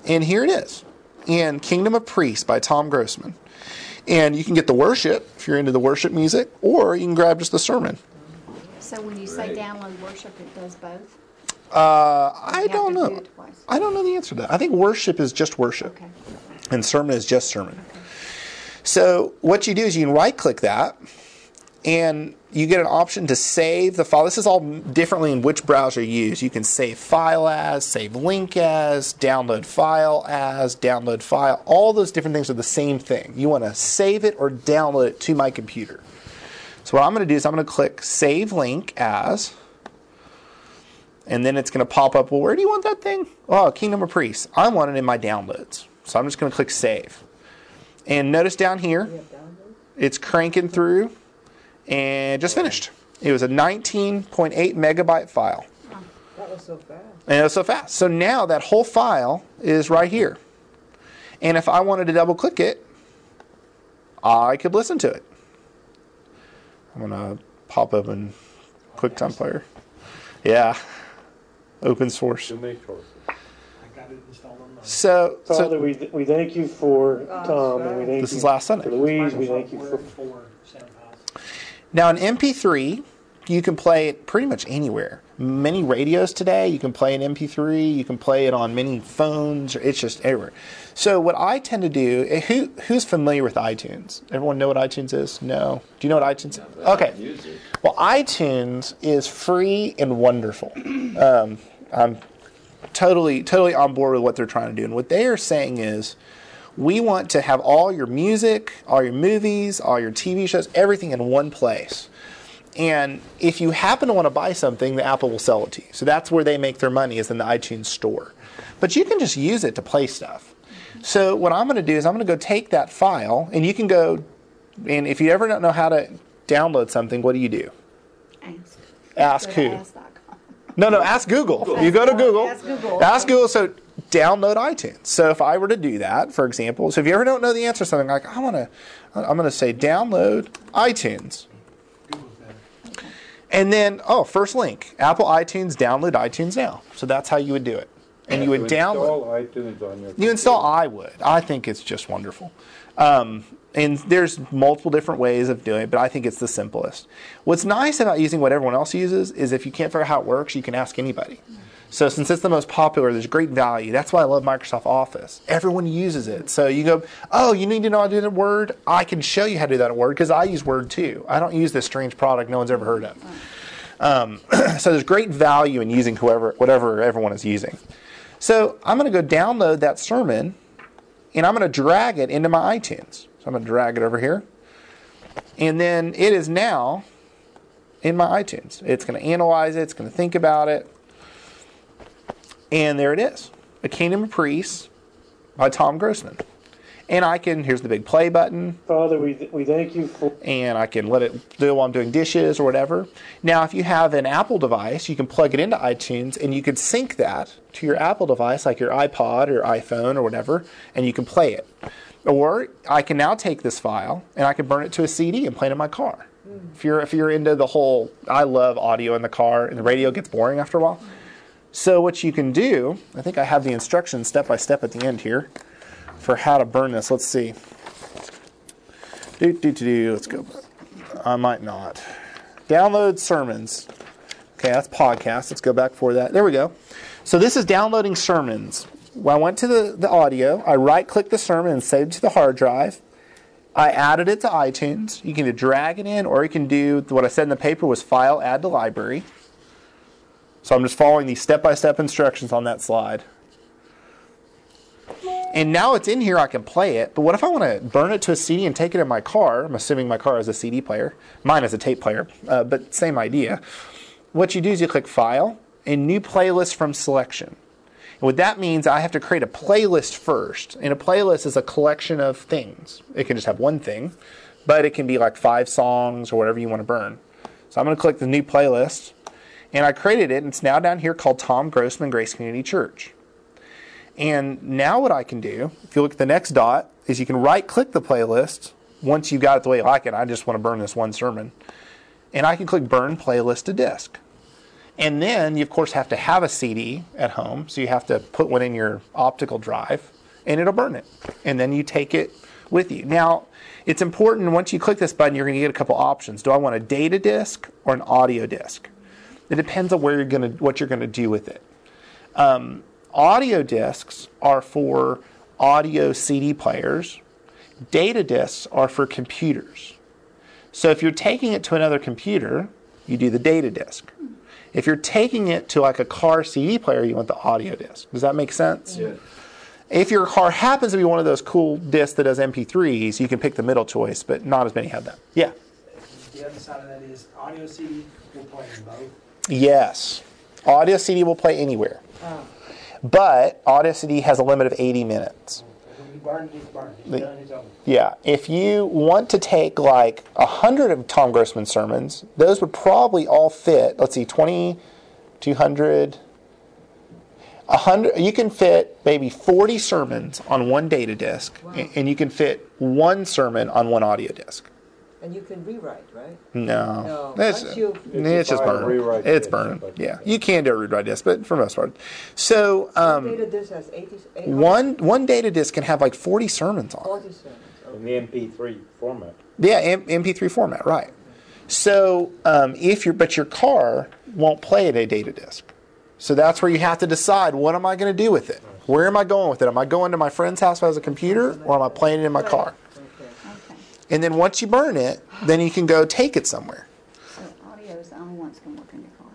and here it is, in Kingdom of Priests by Tom Grossman. And you can get the worship if you're into the worship music, or you can grab just the sermon. So when you say download worship, it does both? Uh, I don't to do know. I don't know the answer to that. I think worship is just worship, Okay. and sermon is just sermon. So what you do is you can right click that, and you get an option to save the file. This is all differently in which browser you use. You can save file as, save link as, download file as, download file. All those different things are the same thing. You want to save it or download it to my computer. So what I'm going to do is I'm going to click save link as, and then it's going to pop up. Well, where do you want that thing? Oh, Kingdom of Priests. I want it in my downloads. So I'm just going to click save. And notice down here, it's cranking through and just finished. It was a 19.8 megabyte file. That was so fast. And it was so fast. So now that whole file is right here. And if I wanted to double click it, I could listen to it. I'm gonna pop open QuickTime Player. Yeah, open source. Too many choices. I got it installed on mine. So, Father, so we, we thank you for oh, Tom, and we thank this you is last for Sunday. Louise. We thank you for for SoundHouse. Now, an MP3, you can play it pretty much anywhere. Many radios today, you can play an MP3. You can play it on many phones. Or it's just everywhere. So, what I tend to do, eh, who who's familiar with iTunes? Everyone know what iTunes is? No. Do you know what iTunes is? Okay. Well, iTunes is free and wonderful. Um, I'm totally totally on board with what they're trying to do, and what they are saying is, we want to have all your music, all your movies, all your TV shows, everything in one place. And if you happen to want to buy something, the Apple will sell it to you. So that's where they make their money is in the iTunes store. But you can just use it to play stuff. So what I'm going to do is I'm going to go take that file, and you can go, and if you ever don't know how to download something, what do you do? Ask. Ask who? No, no, ask Google. You go to Google. Ask Google. Ask Google. So download iTunes. So if I were to do that, for example, so if you ever don't know the answer to something, like I want to, I'm going to say download iTunes. And then, oh, first link, Apple iTunes, download iTunes now. So that's how you would do it. And you would download. Install iTunes on your. You install I would. I think it's just wonderful. Um, and there's multiple different ways of doing it, but I think it's the simplest. What's nice about using what everyone else uses is if you can't figure out how it works, you can ask anybody. So since it's the most popular, there's great value. That's why I love Microsoft Office. Everyone uses it. So you go, oh, you need to know how to do that Word? I can show you how to do that in Word because I use Word too. I don't use this strange product no one's ever heard of. Um, so there's great value in using whoever, whatever everyone is using. So I'm going to go download that sermon and I'm going to drag it into my iTunes. So I'm going to drag it over here. And then it is now in my iTunes. It's going to analyze it, it's going to think about it. And there it is A Kingdom of Priests by Tom Grossman. And I can, here's the big play button Father, we, th- we thank you for and I can let it do while I'm doing dishes or whatever. Now, if you have an Apple device, you can plug it into iTunes and you can sync that to your Apple device, like your iPod or iPhone or whatever, and you can play it. Or I can now take this file and I can burn it to a CD and play it in my car. If you're if you're into the whole, I love audio in the car, and the radio gets boring after a while. So what you can do, I think I have the instructions step by step at the end here for how to burn this. Let's see. Do, do, do, do. Let's go. I might not. Download sermons. Okay, that's podcast. Let's go back for that. There we go. So this is downloading sermons. When I went to the, the audio, I right clicked the sermon and saved it to the hard drive. I added it to iTunes. You can either drag it in or you can do what I said in the paper was file, add to library. So I'm just following these step by step instructions on that slide. And now it's in here, I can play it. But what if I want to burn it to a CD and take it in my car? I'm assuming my car has a CD player. Mine is a tape player, uh, but same idea. What you do is you click File and New Playlist from Selection. And what that means, I have to create a playlist first. And a playlist is a collection of things. It can just have one thing, but it can be like five songs or whatever you want to burn. So I'm going to click the New Playlist, and I created it, and it's now down here called Tom Grossman Grace Community Church. And now what I can do, if you look at the next dot, is you can right click the playlist once you've got it the way you like it. I just want to burn this one sermon. And I can click burn playlist to disk. And then you of course have to have a CD at home, so you have to put one in your optical drive and it'll burn it. And then you take it with you. Now, it's important once you click this button, you're going to get a couple options. Do I want a data disk or an audio disk? It depends on where you're going to what you're going to do with it. Um, audio discs are for audio CD players. Data discs are for computers. So if you're taking it to another computer, you do the data disk. If you're taking it to like a car CD player, you want the audio disc. Does that make sense? Yeah. If your car happens to be one of those cool discs that does MP3s, you can pick the middle choice, but not as many have that. Yeah. The other side of that is audio CD will play in both. Yes. Audio CD will play anywhere. Oh. But audio CD has a limit of 80 minutes. When you burn it, it's burned. The- done, it's over. Yeah, if you want to take like a hundred of Tom Grossman sermons, those would probably all fit. Let's see, twenty, two hundred. A hundred, you can fit maybe 40 sermons on one data disk, a- and you can fit one sermon on one audio disk. And you can rewrite, right? No, No, it's, you- it's just Buy burning. rewrite It's disk, burning. Yeah, you can do a rewrite disk, but for the most part. So um, Data disk has 80, 800, one one data disk can have like 40 sermons on it. 40 sermons. In the MP3 format. Yeah, M- MP3 format, right? So um, if you're, but your car won't play at a data disk. So that's where you have to decide what am I going to do with it? Where am I going with it? Am I going to my friend's house who has a computer, or am I playing it in my car? Okay. Okay, And then once you burn it, then you can go take it somewhere. so audio is the only one that's gonna work in your car.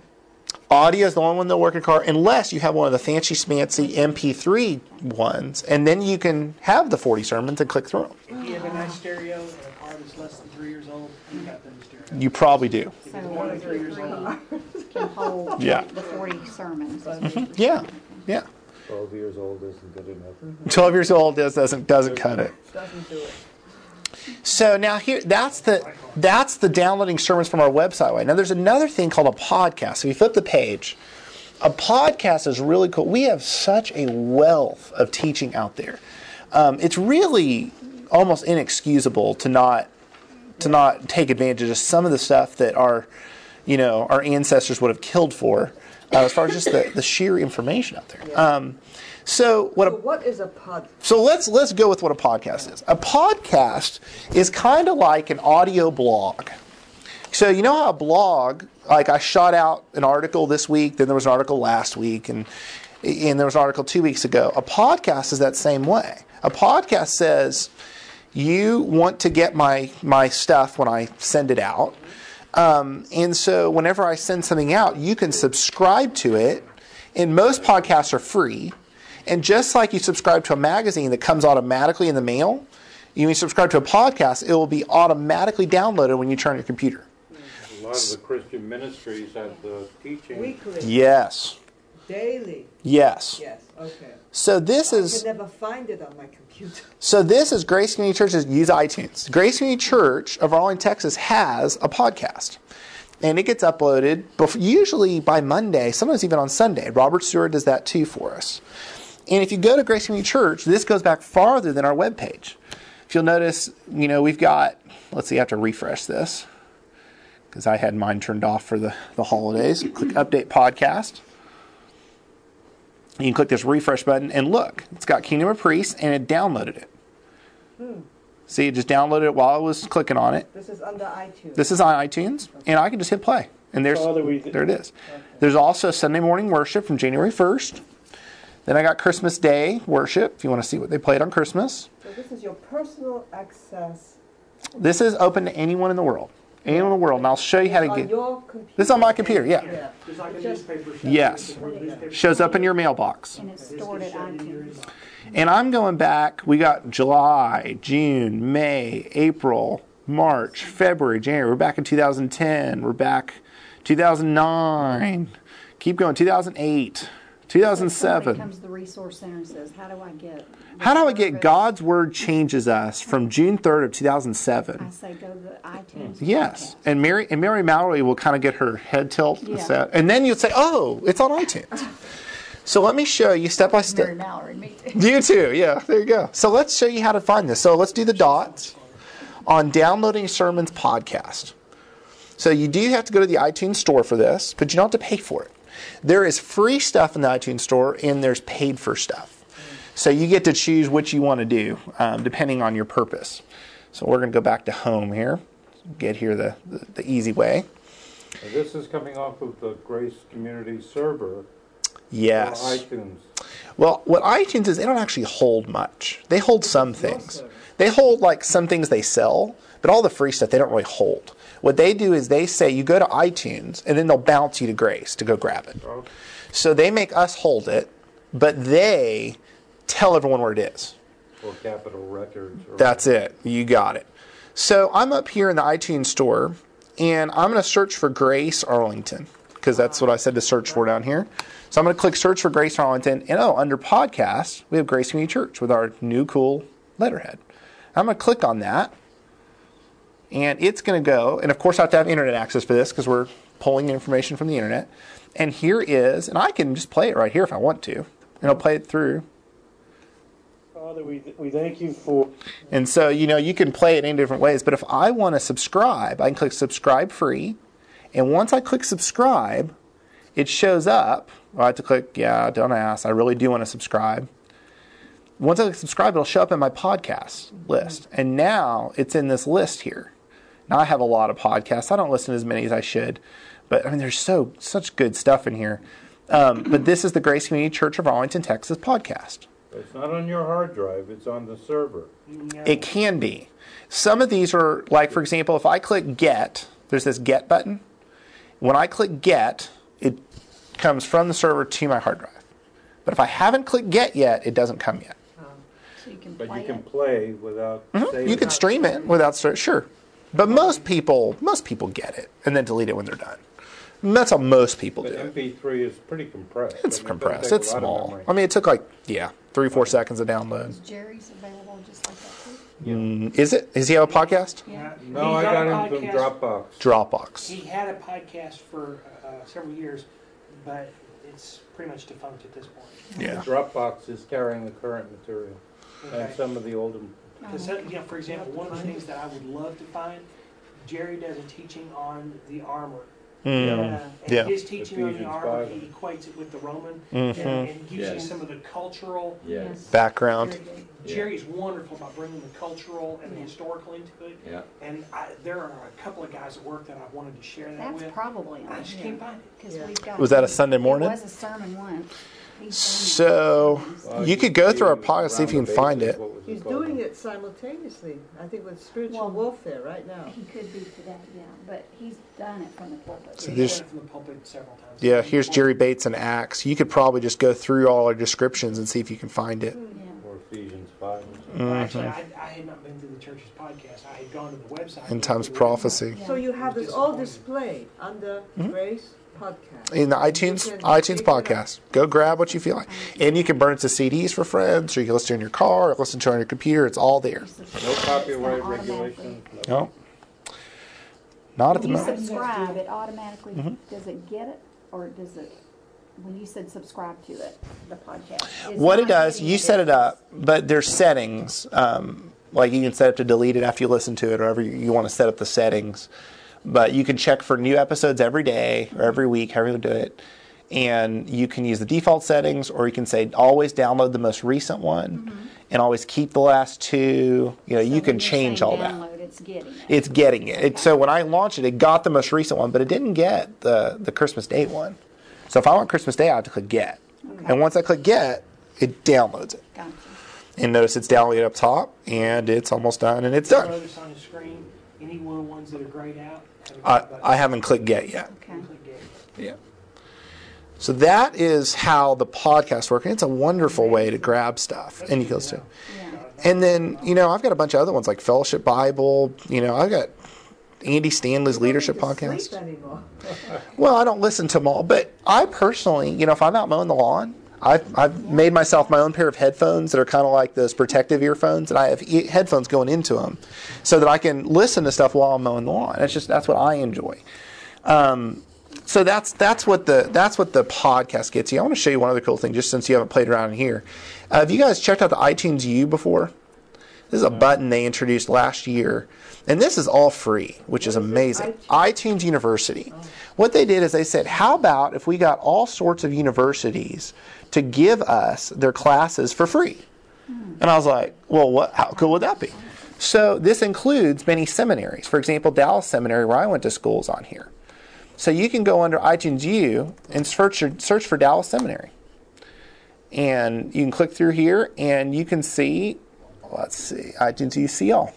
Audio is the only one that'll work in a car, unless you have one of the fancy schmancy MP3 ones, and then you can have the 40 sermons and click through them. If you have a nice stereo and a car that's less than three years old, you got them stereo. You probably do. So more than three years old. can hold Yeah. the forty sermons. Yeah, yeah. 12 years old isn't good enough. 12 years old does, doesn't doesn't cut it. Doesn't do it. So now here, that's the that's the downloading sermons from our website way. Now there's another thing called a podcast. So if you flip the page, a podcast is really cool. We have such a wealth of teaching out there. Um, it's really almost inexcusable to not to not take advantage of some of the stuff that our you know our ancestors would have killed for, uh, as far as just the, the sheer information out there. Um, so what a So what is a pod? so let's let's go with what a podcast is. A podcast is kind of like an audio blog. So you know how a blog, like I shot out an article this week, then there was an article last week, and and there was an article two weeks ago. A podcast is that same way. A podcast says you want to get my my stuff when I send it out. Um, and so whenever I send something out, you can subscribe to it. And most podcasts are free. And just like you subscribe to a magazine that comes automatically in the mail, you mean subscribe to a podcast, it will be automatically downloaded when you turn your computer. A lot of the Christian ministries have the teaching. Weekly, Yes. daily. Yes. Yes, okay. So this is I is can never find it on my computer. so this is Grace Community Church's use iTunes. Grace Community Church of Arlington, Texas has a podcast. And it gets uploaded bef- usually by Monday, sometimes even on Sunday. Robert Stewart does that too for us. And if you go to Grace Community Church, this goes back farther than our webpage. If you'll notice, you know, we've got, let's see, I have to refresh this because I had mine turned off for the, the holidays. Click Update Podcast. You can click this refresh button and look, it's got Kingdom of Priests and it downloaded it. Hmm. See, it just downloaded it while I was clicking on it. This is under iTunes. This is on iTunes, and I can just hit play. And there's Father, we- there it is. There's also Sunday morning worship from January 1st. Then I got Christmas Day worship, if you want to see what they played on Christmas. So this is your personal access. This is open to anyone in the world. Anyone in the world. And I'll show you how to get your computer. this is on my computer, yeah. Yeah. Just like a Just- newspaper. Yes. Newspaper. Shows up in your mailbox. And it's stored at iTunes. And I'm going back, we got July, June, May, April, March, February, January. We're back in 2010. We're back 2009. Keep going, 2008, 2007. Comes the resource center and says, how do I get? How do I get? God's Word Changes Us from June 3rd of 2007? I 2007? say, go to the iTunes. Yes. podcast." And Mary and Mary Mallory will kind of get her head tilt. and Yeah. say- And then you'll say, oh, it's on iTunes. So let me show you step by Mary step. Mallory, me too. You too, yeah. There you go. So let's show you how to find this. So let's do the dots on downloading sermons podcast. So you do have to go to the iTunes store for this, but you don't have to pay for it. There is free stuff in the iTunes store, and there's paid for stuff. So you get to choose what you want to do, um, depending on your purpose. So we're going to go back to home here. Get here the, the, the easy way. And This is coming off of the Grace Community server Yes. iTunes. Well, what iTunes is, they don't actually hold much. They hold some things. They hold like some things they sell, but all the free stuff they don't really hold. What they do is they say you go to iTunes and then they'll bounce you to Grace to go grab it. Oh, So they make us hold it, but they tell everyone where it is. Or Capitol Records. or- That's it. You got it. So I'm up here in the iTunes store and I'm going to search for Grace Arlington because that's what I said to search for down here. So I'm going to click search for Grace Arlington and oh, under podcasts, we have Grace Community Church with our new cool letterhead. I'm going to click on that and it's going to go, and of course I have to have internet access for this because we're pulling information from the internet. And here is, and I can just play it right here if I want to. and I'll play it through. Father, we, we thank you for And so, you know, you can play it in different ways. But if I want to subscribe, I can click subscribe free. And once I click subscribe, it shows up. I have to click, yeah, don't ask. I really do want to subscribe. Once I click subscribe, it'll show up in my podcast list. And now it's in this list here. Now I have a lot of podcasts. I don't listen to as many as I should. But I mean, there's so such good stuff in here. Um, but this is the Grace Community Church of Arlington, Texas podcast. It's not on your hard drive, it's on the server. No. It can be. Some of these are like, for example, if I click get, there's this get button. When I click get, it comes from the server to my hard drive. But if I haven't clicked get yet, it doesn't come yet. So you can But play you can it. play without saving. You can stream it without start, sure. But most people, most people get it and then delete it when they're done. And that's how most people But do. it. MP3 is pretty compressed. It's I mean, compressed. take It's small. I mean, it took like yeah, three four seconds to download. Is Jerry's available just like that too. Mm, is it? Does he have a podcast? Yeah. No, He I got got him from podcast. Dropbox. Dropbox. He had a podcast for uh, several years, but it's pretty much defunct at this point. Yeah. Dropbox is carrying the current material Okay. and some of the older. Because, you know, for example, one of the things that I would love to find, Jerry does a teaching on the armor. Mm. Uh, and Yeah. his teaching on the armor, five. he equates it with the Roman Mhm. and, and using Yes. some of the cultural. Yes. Background. Yeah. Jerry's wonderful about bringing the cultural and the historical into it. Yeah. And I, there are a couple of guys at work that I wanted to share that That's with. probably I just here. can't find it. Yeah. we've got. Was that a Sunday morning? It was a sermon once. He's So- done it. Well, You could go through our see podcast, see if you can find it. He's doing it simultaneously, I think with spiritual Well- warfare right now. He could be for that, yeah, but he's done it from the pulpit. So He's there's- done it from the pulpit several times. Yeah, here's Jerry Bates and Acts. You could probably just go through all our descriptions and see if you can find it. Yeah. Or Ephesians 5. Well, Mm-hmm. actually, I, I had not been to the church's podcast. I had gone to the website. In Times Prophecy. Yeah. So you have this all displayed under Grace Podcast. In the iTunes iTunes pick it up. podcast. Go grab what you feel like. And you can burn it to CDs for friends, or you can listen to it in your car, or listen to it on your computer. It's all there. No copyright regulation. No. Not at the When you moment. subscribe, it automatically, Mm-hmm. does it get it, or does it, when you said subscribe to it, the podcast? What it does, you set it up, but there's settings. Um, like you can set up to delete it after you listen to it, or however you, you want to set up the settings. But you can check for new episodes every day or every week, however you do it. And you can use the default settings, or you can say always download the most recent one, mm-hmm. and always keep the last two. You know, So you can change saying all that. It's getting it. It's getting it. it. So when I launched it, it got the most recent one, but it didn't get the, the Christmas Day one. So if I want Christmas Day, I have to click Get. Okay. And once I click Get, it downloads it. Gotcha. And notice it's downloaded up top, and it's almost done, and it's done. Notice on the screen, any one of the ones that are grayed out. I. I haven't clicked Get yet. Okay. Yeah. So that is how the podcast works. It's a wonderful way to grab stuff, and you can listen. to. Yeah. And then you know I've got a bunch of other ones like Fellowship Bible. You know I've got Andy Stanley's leadership You don't need to podcast. Well, I don't listen to them all, but I personally, you know, if I'm out mowing the lawn, I've, I've made myself my own pair of headphones that are kind of like those protective earphones, and I have e- headphones going into them so that I can listen to stuff while I'm mowing the lawn. That's just that's what I enjoy. Um, so that's that's what the that's what the podcast gets you. I want to show you one other cool thing, just since you haven't played around in here. Uh, have you guys checked out the iTunes U before? This is a button they introduced last year, and this is all free, which is amazing. iTunes University. What they did is they said, "How about if we got all sorts of universities to give us their classes for free?" And I was like, "Well, what? How cool would that be?" So this includes many seminaries. For example, Dallas Seminary, where I went to school, is on here. So you can go under iTunes U and search search for Dallas Seminary, and you can click through here, and you can see. Let's see, iTunes U, see all.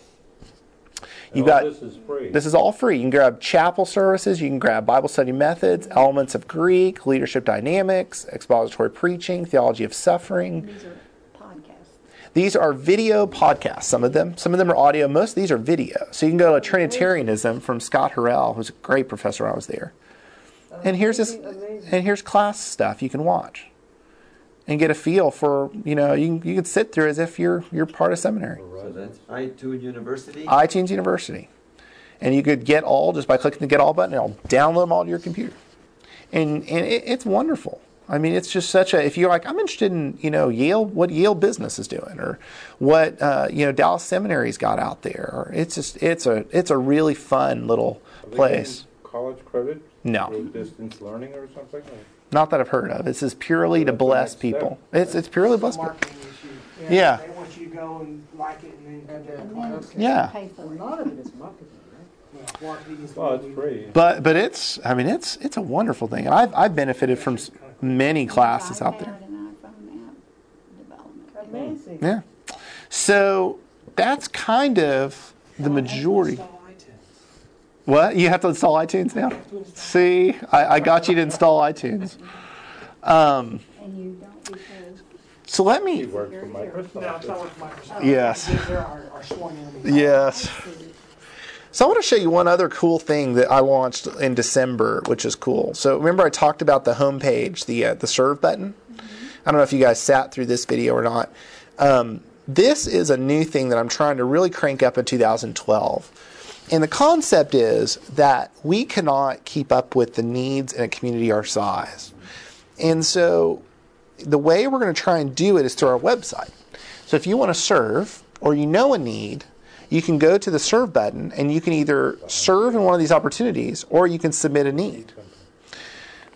You All got this is free. this is all free. You can grab chapel services, you can grab Bible study methods, elements of Greek, leadership dynamics, expository preaching, theology of suffering. These are podcasts. These are video podcasts, some of them. Some of them are audio. Most of these are video. So you can go to Trinitarianism from Scott Horrell, who's a great professor I was there. And here's this and here's class stuff you can watch. And get a feel for, you know, you can, you can sit through as if you're you're part of seminary. So that's iTunes University. iTunes University. And you could get all just by clicking the get all button, and it'll download them all to your computer. And, and it, it's wonderful. I mean, it's just such a. If you're like, I'm interested in, you know, Yale, what Yale business is doing, or what uh, you know Dallas Seminary's got out there, or it's just it's a it's a really fun little Are they place. College credit? No. Distance learning or something? or- Not that I've heard of. This is purely to bless people. It's it's purely bless people. Marketing. Yeah. They want you to go and like it and then come to the And And then class. Yeah. A lot of it is marketing. Well, marketing is. Well, it's free. But but it's I mean it's it's a wonderful thing, and I've I've benefited from many classes out there. iPad and iPhone app development. Amazing. Yeah. So that's kind of the majority. Install. What you have to install iTunes now? You have to install- See, I, I got you to install iTunes. Um, And you don't because so let He me. works for No, it's not Microsoft. with Microsoft. Yes. They're- They're our, our sworn enemies. Yes. So I want to show you one other cool thing that I launched in December, which is cool. So remember I talked about the homepage, the uh, the serve button. I don't know if you guys sat through this video or not. Um, this is a new thing that I'm trying to really crank up in 2012. And the concept is that we cannot keep up with the needs in a community our size. And so the way we're going to try and do it is through our website. So if you want to serve or you know a need, you can go to the serve button and you can either serve in one of these opportunities or you can submit a need.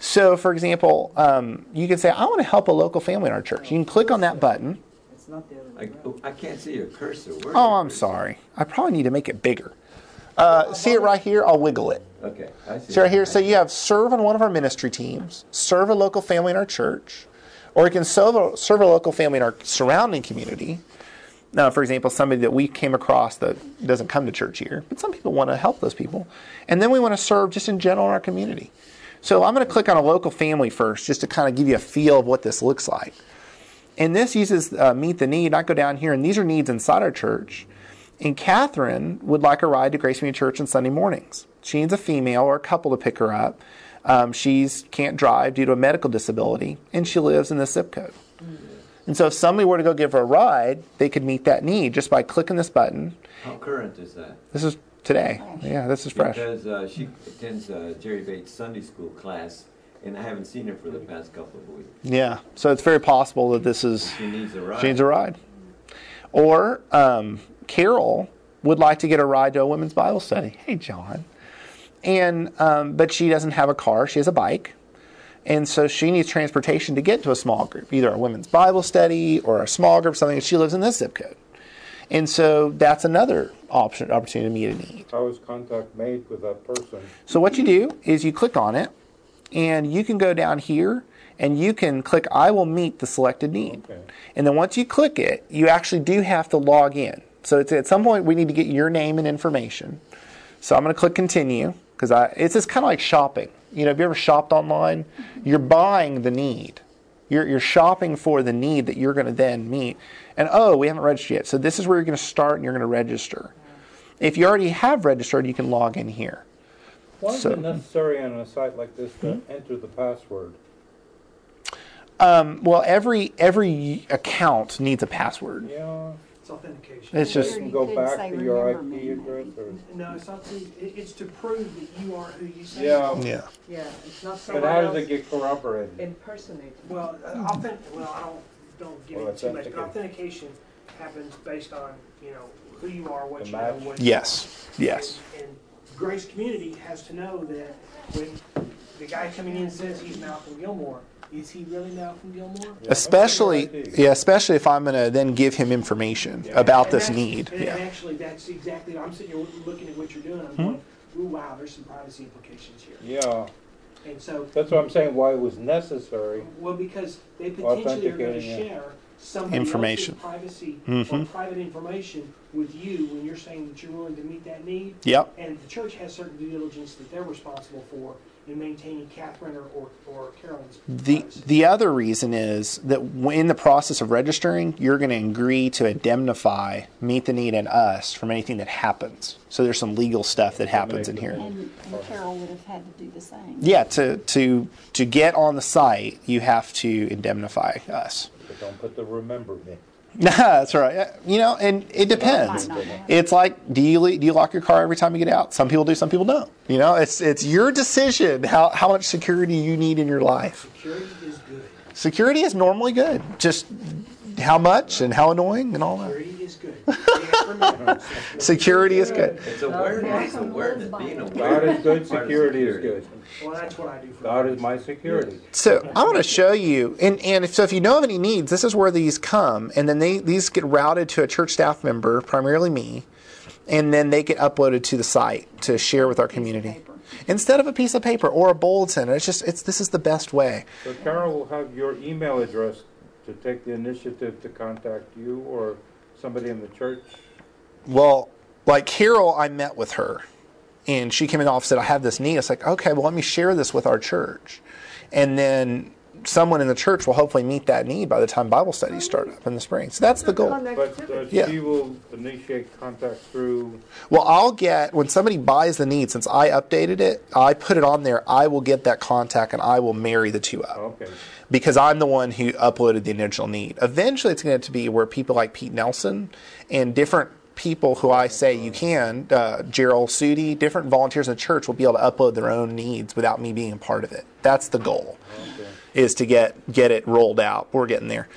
So, for example, um, you can say, I want to help a local family in our church. You can click on that button. It's not the other I. I can't see your cursor. Where's Oh, your I'm cursor? sorry. I probably need to make it bigger. Uh, see it right here? I'll wiggle it. Okay, I see. So right here, so you have serve on one of our ministry teams, serve a local family in our church, or you can serve a, serve a local family in our surrounding community. Now, for example, somebody that we came across that doesn't come to church here, but some people want to help those people. And then we want to serve just in general in our community. So I'm going to click on a local family first just to kind of give you a feel of what this looks like. And this uses uh, Meet the Need. I go down here, and these are needs inside our church. And Catherine would like a ride to Grace Community Church on Sunday mornings. She needs a female or a couple to pick her up. Um, she's can't drive due to a medical disability, and she lives in this zip code. And so, if somebody were to go give her a ride, they could meet that need just by clicking this button. How current is that? This is today. Yeah, this is fresh. Because uh, she attends uh, Jerry Bates Sunday School class, and I haven't seen her for the past couple of weeks. Yeah, so it's very possible that this is She needs a ride. She needs a ride. Or um, Carol would like to get a ride to a women's Bible study. Hey, John. And um, but she doesn't have a car. She has a bike, and so she needs transportation to get to a small group, either a women's Bible study or a small group, something. She lives in this zip code, and so that's another option opportunity to meet a need. How is contact made with that person? So what you do is you click on it, and you can go down here and you can click I will meet the selected need. Okay. And then once you click it, you actually do have to log in. So it's at some point we need to get your name and information. So I'm going to click continue because it's just kind of like shopping. You know, have you ever shopped online? You're buying the need. You're, you're shopping for the need that you're going to then meet. And oh, we haven't registered yet. So this is where you're going to start and you're going to register. If you already have registered, you can log in here. Why is So- it necessary on a site like this to Hmm? enter the password? Um, well, every every account needs a password. Yeah. It's authentication. It's just you go could back say, to your "Remember IP address or? No, it's not to, it- it's to prove that you are who you say. you Yeah. are. yeah. Yeah, it's not But someone how does else it get corroborated? impersonating. Well, uh, authentic, well, I don't, don't give Well, it too much, but authenticate. authentication happens based on, you know, who you are, what The you know, match. what. you Yes. Yes. And, and Grace Community has to know that when the guy coming in says he's Malcolm Gilmore, is he really Malcolm Gilmore? Yeah, Especially, that's a good idea. yeah, especially if I'm going to then give him information Yeah. about And this need. And Yeah. actually, that's exactly, I'm sitting here looking at what you're doing, I'm Hmm? going, ooh, wow, there's some privacy implications here. Yeah, And so, that's what I'm saying, why it was necessary. well, because they potentially are going to share some Information. else's privacy or Mhm. private information with you when you're saying that you're willing to meet that need. Yep. And the church has certain due diligence that they're responsible for in maintaining Catherine or, or, or Carolyn's The privacy. the other reason is that in the process of registering, you're going to agree to indemnify Meet the Need and us from anything that happens. So there's some legal stuff that happens in here. And, and Carol would have had to do the same. Yeah, to to to get on the site, you have to indemnify us. But don't put the remember me. That's right. You know, and it depends. Might not happen. It's like, do you do you lock your car every time you get out? Some people do, some people don't. You know, it's it's your decision how how much security you need in your life. Security is good. Security is normally good. Just how much and how annoying and all that. Security is good. You have to remember. Security is good. It's awareness, awareness, being God aware. is good, security is good. Well, that's what I do for. God is my security. So I want to show you, and, and if, so if you know of any needs, this is where these come, and then they these get routed to a church staff member, primarily me, and then they get uploaded to the site to share with our community instead of a piece of paper or a bulletin. It's just it's this is the best way. So Carol will have your email address to take the initiative to contact you or somebody in the church. Well, like Carol, I met with her, and she came in the office and said, "I have this need." It's like, okay, well, let me share this with our church, and then someone in the church will hopefully meet that need by the time Bible studies start up in the spring. So that's the goal. But uh, Yeah. she will initiate contact through, Well, I'll get when somebody buys the need. Since I updated it, I put it on there. I will get that contact and I will marry the two up okay. because I'm the one who uploaded the initial need. Eventually, it's going to be where people like Pete Nelson and different people who I say you can, uh, Gerald Sudi, different volunteers in the church will be able to upload their own needs without me being a part of it. That's the goal, is to get get it rolled out. We're getting there.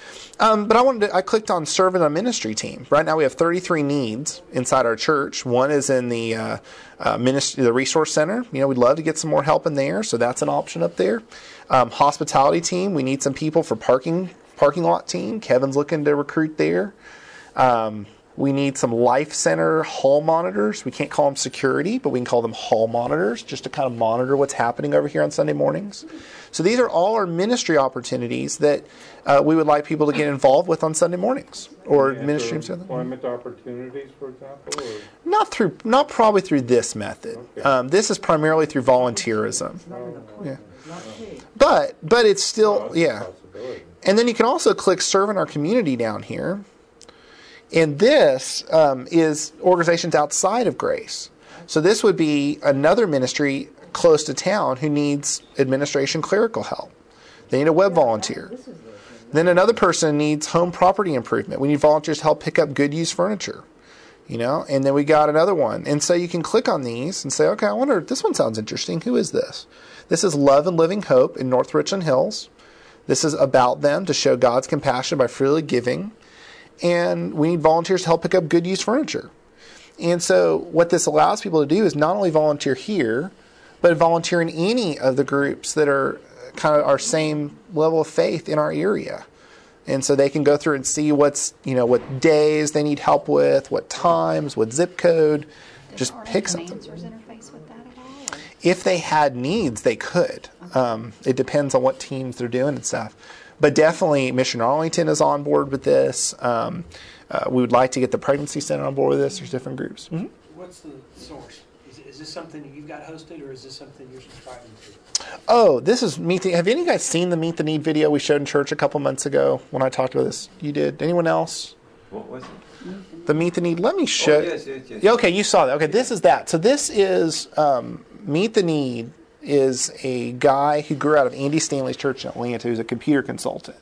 Um, but I wanted to, I clicked on serving in a ministry team. Right now we have 33 needs inside our church. One is in the uh, uh, ministry, the resource center. You know, we'd love to get some more help in there, so that's an option up there. Um, hospitality team, we need some people for parking parking lot team. Kevin's looking to recruit there. Um, we need some life center hall monitors. We can't call them security, but we can call them hall monitors just to kind of monitor what's happening over here on Sunday mornings. So these are all our ministry opportunities that uh, we would like people to get involved with on Sunday mornings or And ministry. Employment opportunities, for example, or? Not through, not probably through this method. Okay. Um, this is primarily through volunteerism, Not an appointment, not paid. but but it's still a yeah. And then you can also click serve in our community down here. And this um, is organizations outside of Grace. So this would be another ministry close to town who needs administration clerical help. They need a web volunteer. Then another person needs home property improvement. We need volunteers to help pick up good use furniture. You know, and then we got another one. And so you can click on these and say, okay, I wonder, this one sounds interesting. Who is this? This is Love and Living Hope in North Richland Hills. This is about them to show God's compassion by freely giving. And we need volunteers to help pick up good use furniture. And so, what this allows people to do is not only volunteer here, but volunteer in any of the groups that are kind of our same level of faith in our area. And so they can go through and see what's, you know, what days they need help with, what times, what zip code. Just Are pick something. Answers interface with that at all? If they had needs, they could. Um, it depends on what teams they're doing and stuff. But definitely, Mission Arlington is on board with this. Um, uh, we would like to get the Pregnancy Center on board with this. There's different groups. Mhm. What's the source? Is, is this something that you've got hosted, or is this something you're subscribing to? Oh, this is Meet the. Have any of you guys seen the Meet the Need video we showed in church a couple months ago when I talked about this? You did. Anyone else? What was it? The Meet the Need. Let me show. Oh, yes, yes, yes. Yeah, okay, you saw that. Okay, this is that. So this is um, Meet the Need is a guy who grew out of Andy Stanley's church in Atlanta who's a computer consultant.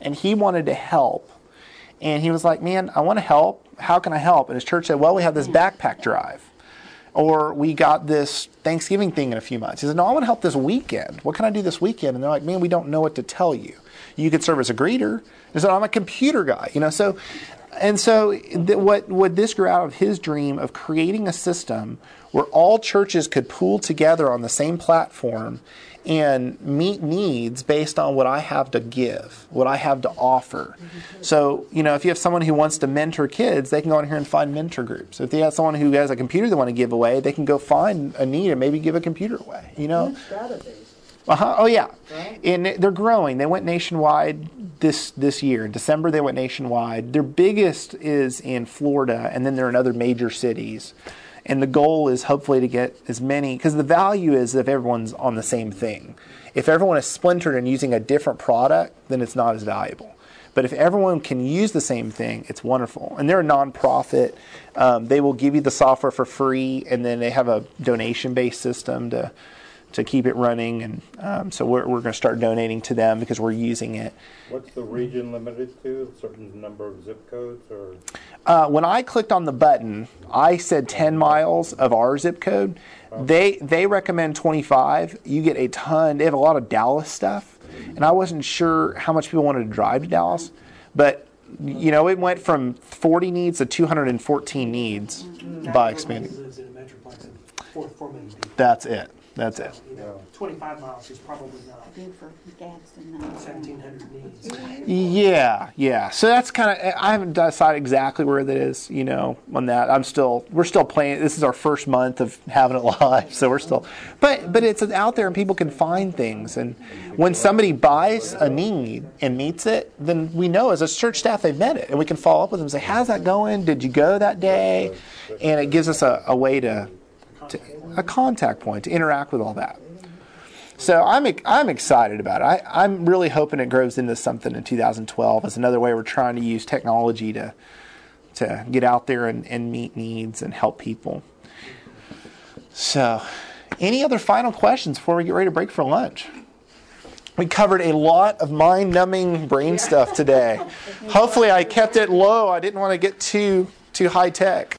And he wanted to help. And he was like, Man, I want to help. How can I help? And his church said, Well, we have this backpack drive. Or we got this Thanksgiving thing in a few months. He said, No, I want to help this weekend. What can I do this weekend? And they're like, Man, we don't know what to tell you. You could serve as a greeter. He said, I'm a computer guy. You know, so and so, th- what what this grew out of his dream of creating a system where all churches could pool together on the same platform and meet needs based on what I have to give, what I have to offer. So, you know, if you have someone who wants to mentor kids, they can go in here and find mentor groups. If they have someone who has a computer they want to give away, they can go find a need and maybe give a computer away. You know, uh-huh. Oh yeah, Right. and they're growing. They went nationwide this this year. In December, they went nationwide. Their biggest is in Florida, and then they're in other major cities. And the goal is hopefully to get as many because the value is if everyone's on the same thing. If everyone is splintered and using a different product, then it's not as valuable. But if everyone can use the same thing, it's wonderful. And they're a nonprofit. Um, they will give you the software for free, and then they have a donation based system to to keep it running. And um, so we're, we're going to start donating to them because we're using it. What's the region limited to? A certain number of zip codes or? Uh, when I clicked on the button, I said 10 miles of our zip code. They they recommend 25. You get a ton. They have a lot of Dallas stuff. and I wasn't sure how much people wanted to drive to Dallas, but you know, it went from 40 needs to 214 needs by expanding. Lives in a metroplex of four, four million. That's it. That's it. You know, twenty-five miles is probably not Good for Gadsden seventeen hundred needs. Yeah, yeah. So that's kind of I haven't decided exactly where that is, you know, on that. I'm still we're still playing. This is our first month of having it live, so we're still. But but it's out there and people can find things, and when somebody buys a need and meets it, then we know as a church staff they've met it, and we can follow up with them and say, "How's that going? Did you go that day?" And it gives us a, a way to, to a contact point to interact with all that. So I'm I'm excited about it. I, I'm really hoping it grows into something in 2012 as another way we're trying to use technology to to get out there and, and meet needs and help people. So, any other final questions before we get ready to break for lunch? We covered a lot of mind-numbing brain stuff today. Hopefully, I kept it low. I didn't want to get too too high tech.